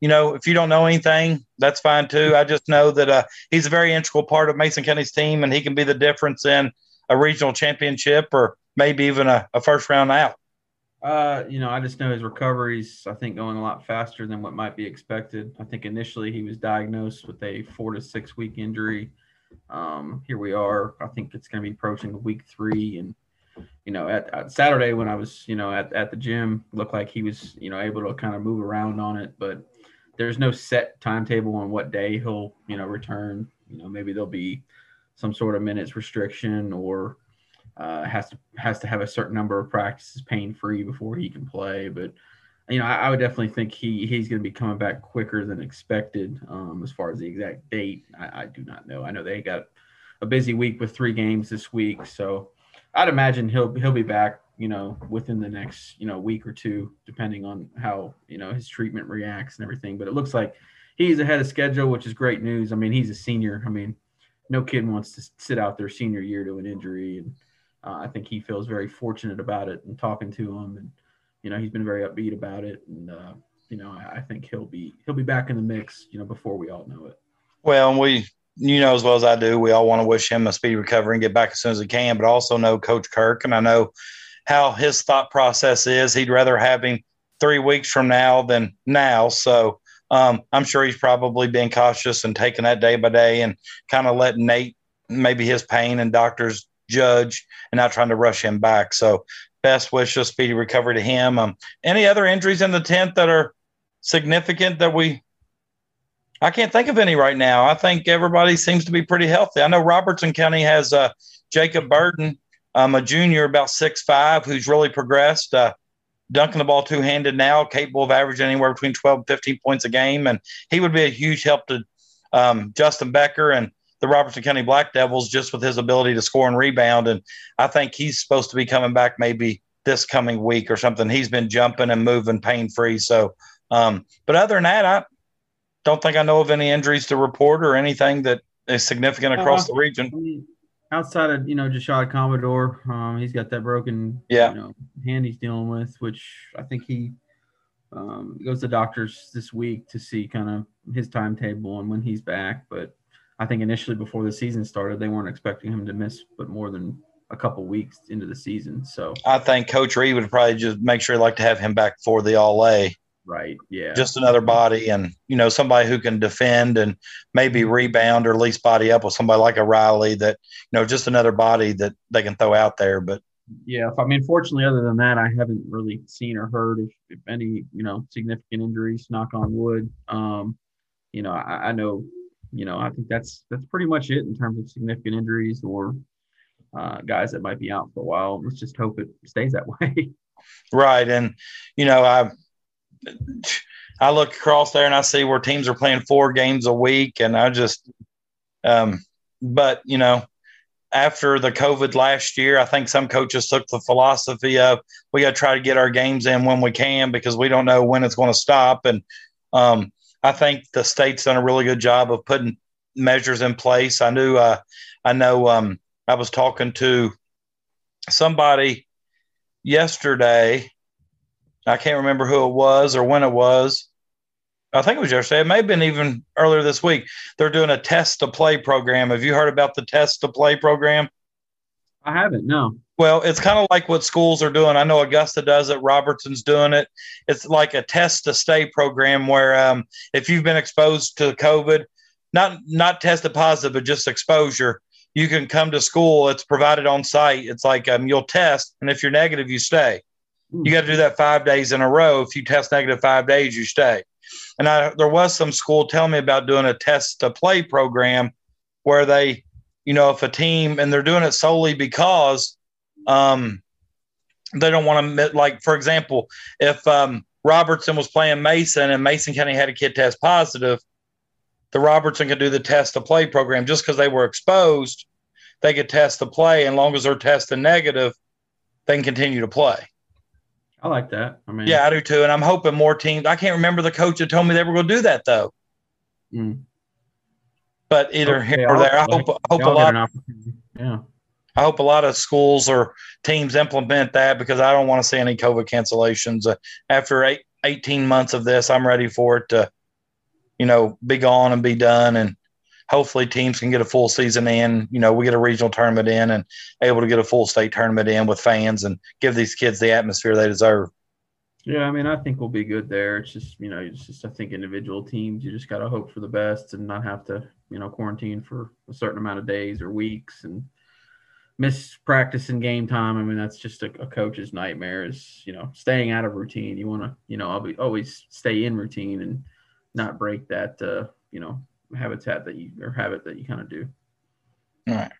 You know, if you don't know anything, that's fine too. I just know that uh, he's a very integral part of Mason County's team, and he can be the difference in a regional championship or maybe even a, a first round out. Uh, you know, I just know his recovery's, I think, going a lot faster than what might be expected. I think initially he was diagnosed with a four to six week injury. Um, here we are. I think it's going to be approaching week three. And, you know, at, at, Saturday when I was, you know, at, at the gym, looked like he was, you know, able to kind of move around on it. But there's no set timetable on what day he'll, you know, return. You know, maybe there'll be some sort of minutes restriction or, uh, has to has to have a certain number of practices pain free before he can play. But you know, I, I, would definitely think he he's going to be coming back quicker than expected. Um, as far as the exact date, I, I, do not know. I know they got a busy week with three games this week, so I'd imagine he'll he'll be back. You know, within the next you know week or two, depending on how you know his treatment reacts and everything. But it looks like he's ahead of schedule, which is great news. I mean, he's a senior. I mean, no kid wants to sit out their senior year to an injury and uh, I think he feels very fortunate about it and talking to him, and you know he's been very upbeat about it, and uh, you know I, I, think he'll be he'll be back in the mix, you know, before we all know it. Well, we you know as well as I do, we all want to wish him a speedy recovery and get back as soon as he can. But also know Coach Kirk, and I know how his thought process is. He'd rather have him three weeks from now than now. So um, I'm sure he's probably being cautious and taking that day by day and kind of letting Nate maybe his pain and doctors judge and not trying to rush him back. So best wishes, speedy recovery to him. Um, any other injuries in the tenth that are significant that we? I can't think of any right now. I think everybody seems to be pretty healthy. I know Robertson County has uh, Jacob Burden, um, a junior, about six five, who's really progressed. Uh, dunking the ball two handed now, capable of averaging anywhere between 12 and 15 points a game. And he would be a huge help to um, Justin Becker and the Robertson County Black Devils just with his ability to score and rebound. And I think he's supposed to be coming back maybe this coming week or something. He's been jumping and moving pain free. So, um, but other than that, I don't think I know of any injuries to report or anything that is significant across uh, the region. outside of you know Jashad Commodore, um, he's got that broken yeah. you know, hand he's dealing with, which I think he um, goes to doctors this week to see kind of his timetable and when he's back. But I think initially before the season started, they weren't expecting him to miss but more than a couple weeks into the season. So I think Coach Reed would probably just make sure he'd like to have him back for the All A. Right. Yeah. Just another body and, you know, somebody who can defend and maybe rebound or at least body up with somebody like a Riley that, you know, just another body that they can throw out there. But yeah, I mean, fortunately, other than that, I haven't really seen or heard of if any, you know, significant injuries, knock on wood. Um, you know, I, I know you know, I think that's that's pretty much it in terms of significant injuries or uh, guys that might be out for a while. Let's just hope it stays that way. Right, and you know, I I look across there and I see where teams are playing four games a week, and I just, um, but you know, after the COVID last year, I think some coaches took the philosophy of we got to try to get our games in when we can because we don't know when it's going to stop, and um, I think the state's done a really good job of putting measures in place. I knew, uh, I know, um, I was talking to somebody yesterday. I can't remember who it was or when it was. I think it was yesterday. It may have been even earlier this week. They're doing a test to play program. Have you heard about the test to play program? I haven't. No. Well, it's kind of like what schools are doing. I know Augusta does it. Robertson's doing it. It's like a test to stay program where um, if you've been exposed to COVID, not not tested positive, but just exposure, you can come to school. It's provided on site. It's like um, you'll test, and if you're negative, you stay. Hmm. You got to do that five days in a row. If you test negative five days, you stay. And I, there was some school telling me about doing a test to play program where they, you know, if a team and they're doing it solely because um, they don't want to like, for example, if um, Robertson was playing Mason and Mason County had a kid test positive, the Robertson could do the test to play program just because they were exposed. They could test to play, and long as they're testing negative, they can continue to play. I like that. I mean, yeah, I do too. And I'm hoping more teams. I can't remember the coach that told me they were going to do that though. Mm. But either okay, here or there, I hope, I hope a lot. Yeah. I hope a lot of schools or teams implement that because I don't want to see any COVID cancellations. Uh, after eight, 18 months of this, I'm ready for it to, you know, be gone and be done. And hopefully teams can get a full season in. You know, we get a regional tournament in and able to get a full state tournament in with fans and give these kids the atmosphere they deserve. Yeah, I mean, I think we'll be good there. It's just, you know, it's just, I think individual teams, you just got to hope for the best and not have to, you know, quarantine for a certain amount of days or weeks. And, miss practice and game time. I mean, that's just a, a, coach's nightmare. Is you know staying out of routine. You want to you know always stay in routine and not break that uh, you know habitat that you or habit that you kind of do. All right.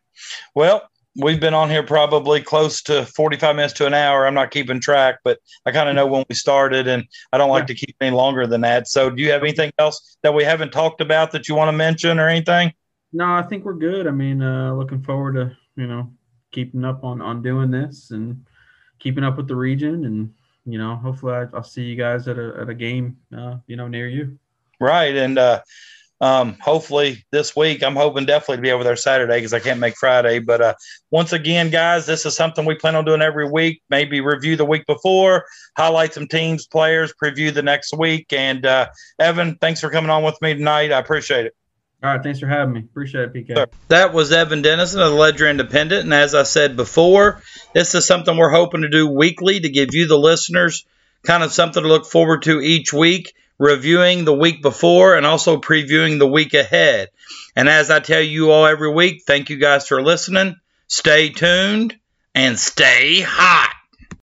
Well, we've been on here probably close to 45 minutes to an hour. I'm not keeping track, but I kind of know when we started and I don't like yeah. to keep any longer than that. So do you have anything else that we haven't talked about that you want to mention or anything? No, I think we're good. I mean, uh, looking forward to, you know, keeping up on on doing this and keeping up with the region. And you know hopefully I, will see you guys at a, at a game uh, you know near you. Right. And uh um, hopefully this week i'm hoping definitely to be over there saturday because i can't make friday. But uh, once again guys this is something we plan on doing every week. Maybe review the week before highlight some teams players preview the next week. And uh, evan thanks for coming on with me tonight. I appreciate it All right, thanks for having me. Appreciate it, PK. That was Evan Dennison of the Ledger Independent, and as I said before, this is something we're hoping to do weekly to give you, the listeners, kind of something to look forward to each week, reviewing the week before and also previewing the week ahead. And as I tell you all every week, thank you guys for listening. Stay tuned and stay hot.